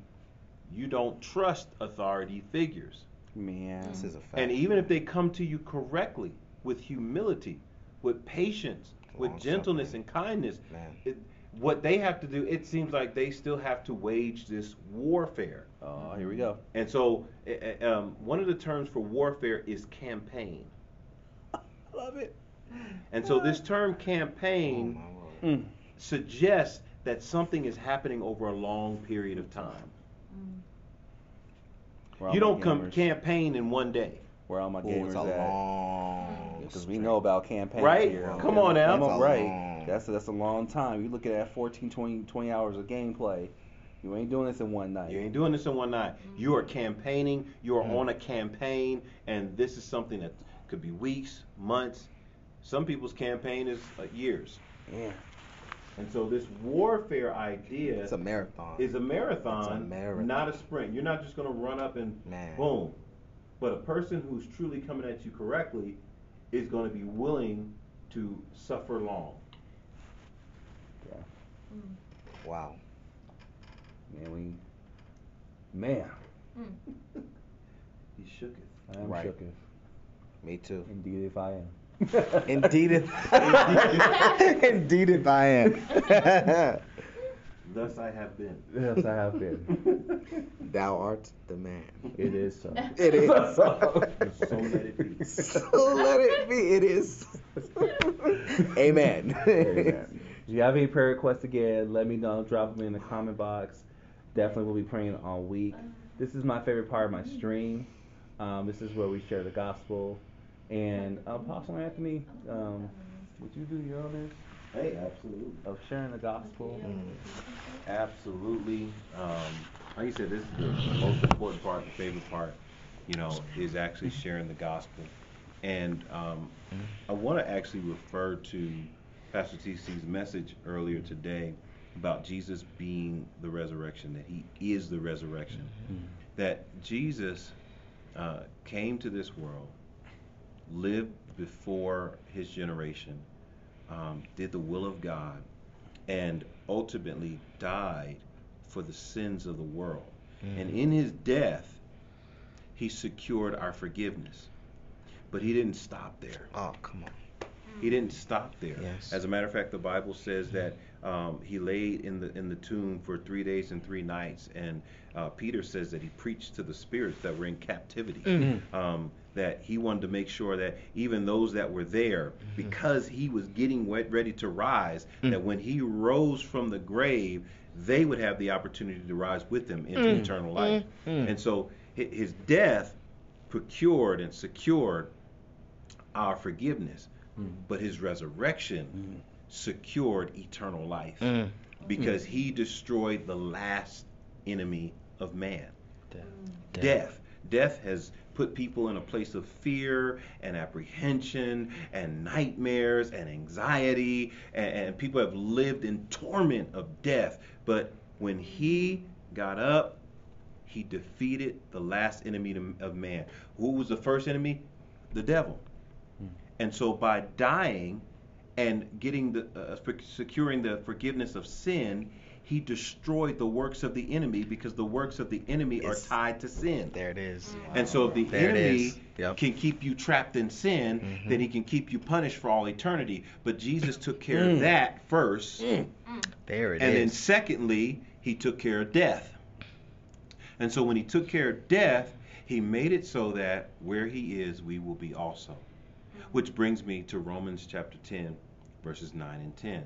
you don't trust authority figures. Man. This is a fact. And even if they come to you correctly, with humility, with patience, with Long gentleness suffering. and kindness, it, what they have to do, it seems like they still have to wage this warfare. Oh, here we go. And so, eh, um, one of the terms for warfare is campaign. I love it. And so, this term Oh, campaign my word. Mm. suggests that something is happening over a long period of time. Where all You don't come campaign in one day. Where all my Ooh, gamers it's a at? Because we know about campaigns Right? here. Come on now. Come on, That's a right. long- That's that's a long time. You look at that 14, 20, 20 hours of gameplay. You ain't doing this in one night. You ain't doing this in one night. You are campaigning. You are Mm. on a campaign, and this is something that could be weeks, months. Some people's campaign is uh, years. Yeah. And so this warfare idea It's a marathon. is a marathon, It's a marathon. not a sprint. You're not just going to run up and Man. boom. But a person who's truly coming at you correctly is going to be willing to suffer long. Yeah. Wow. Man, we. Man, mm. He shook it. I am Right. shooketh. Me too. Indeed, if I am. Indeed, if, indeed, if I am. Thus I have been. Thus I have been. Thou art the man. It is so. It is. So let it be. So let it be. It is. Amen. Amen. If you have any prayer requests again, let me know. Drop them in the comment box. Definitely we will be praying all week. This is my favorite part of my stream. Um, this is where we share the gospel. And Apostle Anthony, um, would you do your honors Hey, absolutely. of sharing the gospel? Absolutely. Um, like you said, this is the most important part, the favorite part, you know, is actually sharing the gospel. And um, I want to actually refer to Pastor TC's message earlier today about Jesus being the resurrection, that he is the resurrection. That Jesus uh, came to this world, lived before his generation, um, did the will of God, and ultimately died for the sins of the world. And in his death, he secured our forgiveness. But he didn't stop there. Oh, come on. He didn't stop there. Yes. As a matter of fact, the Bible says that um, he laid in the in the tomb for three days and three nights, and uh, Peter says that he preached to the spirits that were in captivity. Mm-hmm. Um, that he wanted to make sure that even those that were there, Mm-hmm. because he was getting wet, ready to rise, Mm. that when he rose from the grave, they would have the opportunity to rise with him into Mm. eternal life. And so his death procured and secured our forgiveness, Mm. but his resurrection Mm. Secured eternal life Mm. because he destroyed the last enemy of man Death. death. Death has put people in a place of fear and apprehension and nightmares and anxiety, and, and people have lived in torment of death. But when he got up, he defeated the last enemy to- of man. Who was the first enemy? The devil. Hmm. And so by dying and getting the uh, securing the forgiveness of sin, he destroyed the works of the enemy because the works of the enemy are tied to sin. There it is. And so if the There enemy. Yep. can keep you trapped in sin, Mhm. then he can keep you punished for all eternity. But Jesus took care Mm. of that first. Mm. There it and then secondly, he took care of death. And so when he took care of death, he made it so that where he is, we will be also. Which brings me to Romans chapter 10, verses 9 and 10.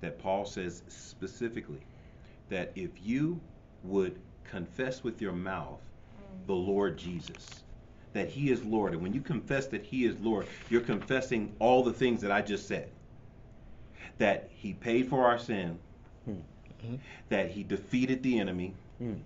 That Paul says specifically that if you would confess with your mouth the Lord Jesus, that he is Lord, and when you confess that he is Lord, you're confessing all the things that I just said. That he paid for our sin, Hmm. that he defeated the enemy, Mm.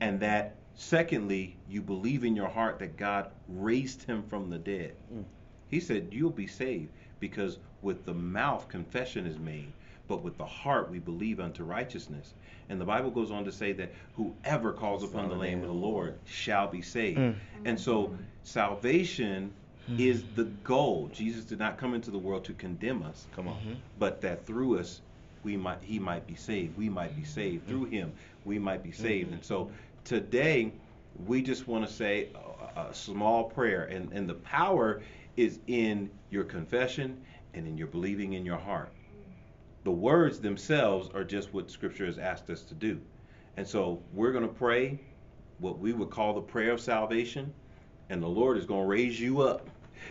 and that secondly, you believe in your heart that God raised him from the dead. Mm. He said, You'll be saved because with the mouth confession is made, but with the heart we believe unto righteousness. And the Bible goes on to say that whoever calls upon the name of the Lord shall be saved. Mm. And so salvation Mm. is the goal. Jesus did not come into the world to condemn us, Come on. Mhm. but that through us we might he might be saved. We might be saved through him. We might be saved. And so today we just want to say a, a small prayer and and the power is in your confession and in your believing in your heart. The words themselves are just what scripture has asked us to do. And so we're going to pray what we would call the prayer of salvation and the Lord is going to raise you up.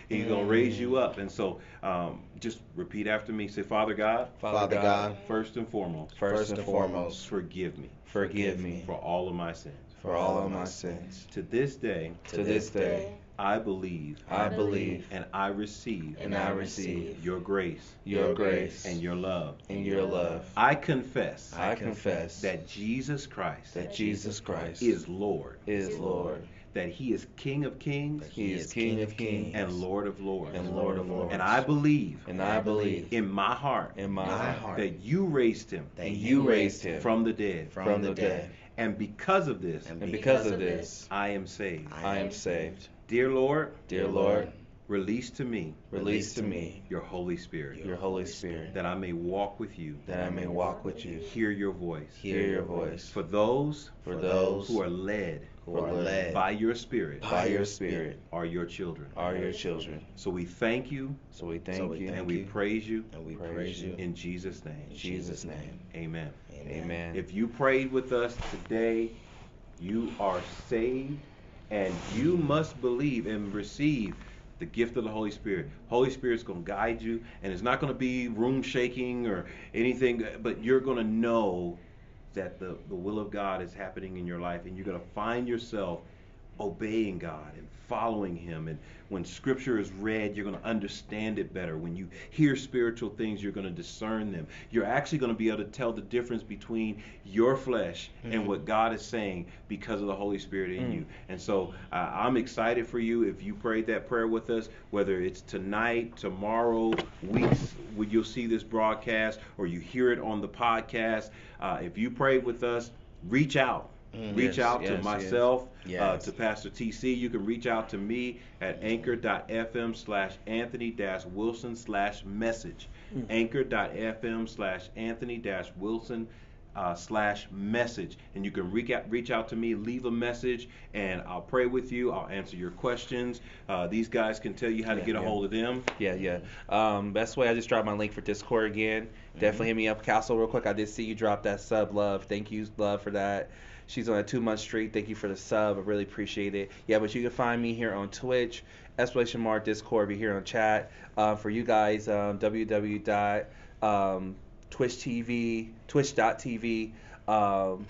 He's going to raise you up. And so um, just repeat after me. Say, Father God, Father God, first and foremost, first and foremost, forgive me forgive me for all of my sins. for all of my sins. To this day, To this day, I believe I believe and I receive and I receive your grace your grace and your love. and your love. I confess I confess that Jesus Christ that Jesus Christ is Lord, is Lord. that He is King of kings He is King of kings and Lord of lords. and Lord of lords. And I believe And I believe in my heart in my My heart heart that you raised Him that you raised him from the dead. from the dead. And because of this, And And because of this, I am saved. I am saved. Dear Lord, Dear Lord, release to me release to me your Holy Spirit your Holy Spirit that I may walk with you, that I may walk with you, hear your voice. hear your voice. For those For those who are led who are led by your Spirit by your Spirit are your children. are your children. So we thank you So we thank you and we praise you and we Praise you. in Jesus' name. in Jesus' name. Amen. Amen. If you prayed with us today, you are saved and you must believe and receive the gift of the Holy Spirit. Holy Spirit's going to guide you and it's not going to be room shaking or anything, but you're going to know that the, the will of God is happening in your life and you're going to find yourself obeying God and following Him. And when Scripture is read, you're going to understand it better. When you hear spiritual things, you're going to discern them. You're actually going to be able to tell the difference between your flesh and Mhm. what God is saying because of the Holy Spirit in Mm. you. And so uh, I'm excited for you if you prayed that prayer with us, whether it's tonight, tomorrow, weeks when you'll see this broadcast, or you hear it on the podcast. Uh, if you prayed with us, reach out. Mm. Reach Yes, out to myself, yes. Uh, to Pastor TC. You can reach out to me at anchor.fm slash Anthony dash Wilson slash message. Mm. Anchor.fm slash Anthony dash Wilson uh, slash message. And you can reach out, reach out to me, leave a message, and I'll pray with you. I'll answer your questions. Uh, these guys can tell you how to Yeah, get a yeah. hold of them. Yeah, yeah. Um, best way I just dropped my link for Discord again. Definitely hit me up, Castle, real quick. I did see you drop that sub, love. Thank you, love, for that. She's on a two month streak. Thank you for the sub. I really appreciate it. Yeah, but you can find me here on Twitch, exclamation mark Discord. Be here on chat. Uh, for you guys, um, www. Um, Twitch TV, twitch.tv um,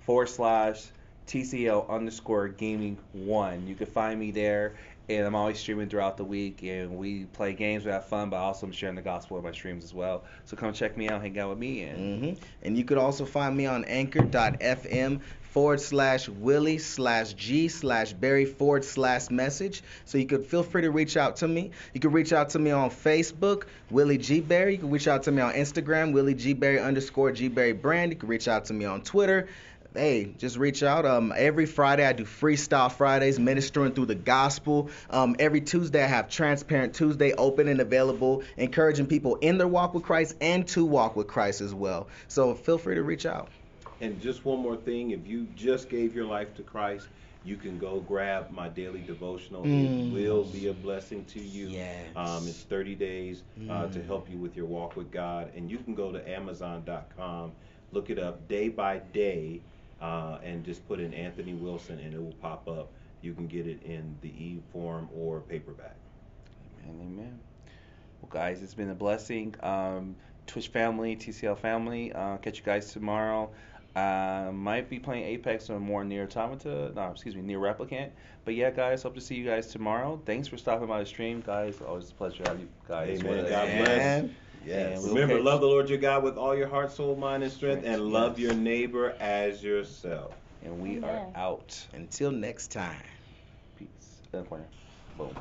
forward slash TCL underscore gaming one. You can find me there, and I'm always streaming throughout the week, and we play games, we have fun, but also I'm sharing the gospel in my streams as well. So come check me out, hang out with me, and hmm And you could also find me on anchor.fm forward slash Willie slash G slash Berry forward slash message. So you could feel free to reach out to me. You can reach out to me on Facebook, Willie G Berry. You can reach out to me on Instagram, Willie G Berry underscore G Berry brand. You can reach out to me on Twitter. Hey, just reach out. Um, every Friday I do Freestyle Fridays, ministering through the gospel. Um, every Tuesday I have Transparent Tuesday open and available, encouraging people in their walk with Christ and to walk with Christ as well. So feel free to reach out. And just one more thing, if you just gave your life to Christ, you can go grab my daily devotional. Mm. It will be a blessing to you. Yes. Um, it's 30 days uh, to Mm. help you with your walk with God. And you can go to Amazon.com, look it up day by day, uh, and just put in Anthony Wilson, and it will pop up. You can get it in the e form or paperback. Amen, amen. Well, guys, it's been a blessing. Um, Twitch family, TCL family. Uh, catch you guys tomorrow. Uh, might be playing Apex or more NieR Automata. No, excuse me, NieR Replicant. But yeah, guys, hope to see you guys tomorrow. Thanks for stopping by the stream, guys. Always a pleasure to have you guys. Amen. with us. God bless. And- Yes. we'll Remember, catch- love the Lord your God with all your heart, soul, mind, and strength, and love your neighbor as yourself. And we are out. Until next time. Peace. In the corner. Boom.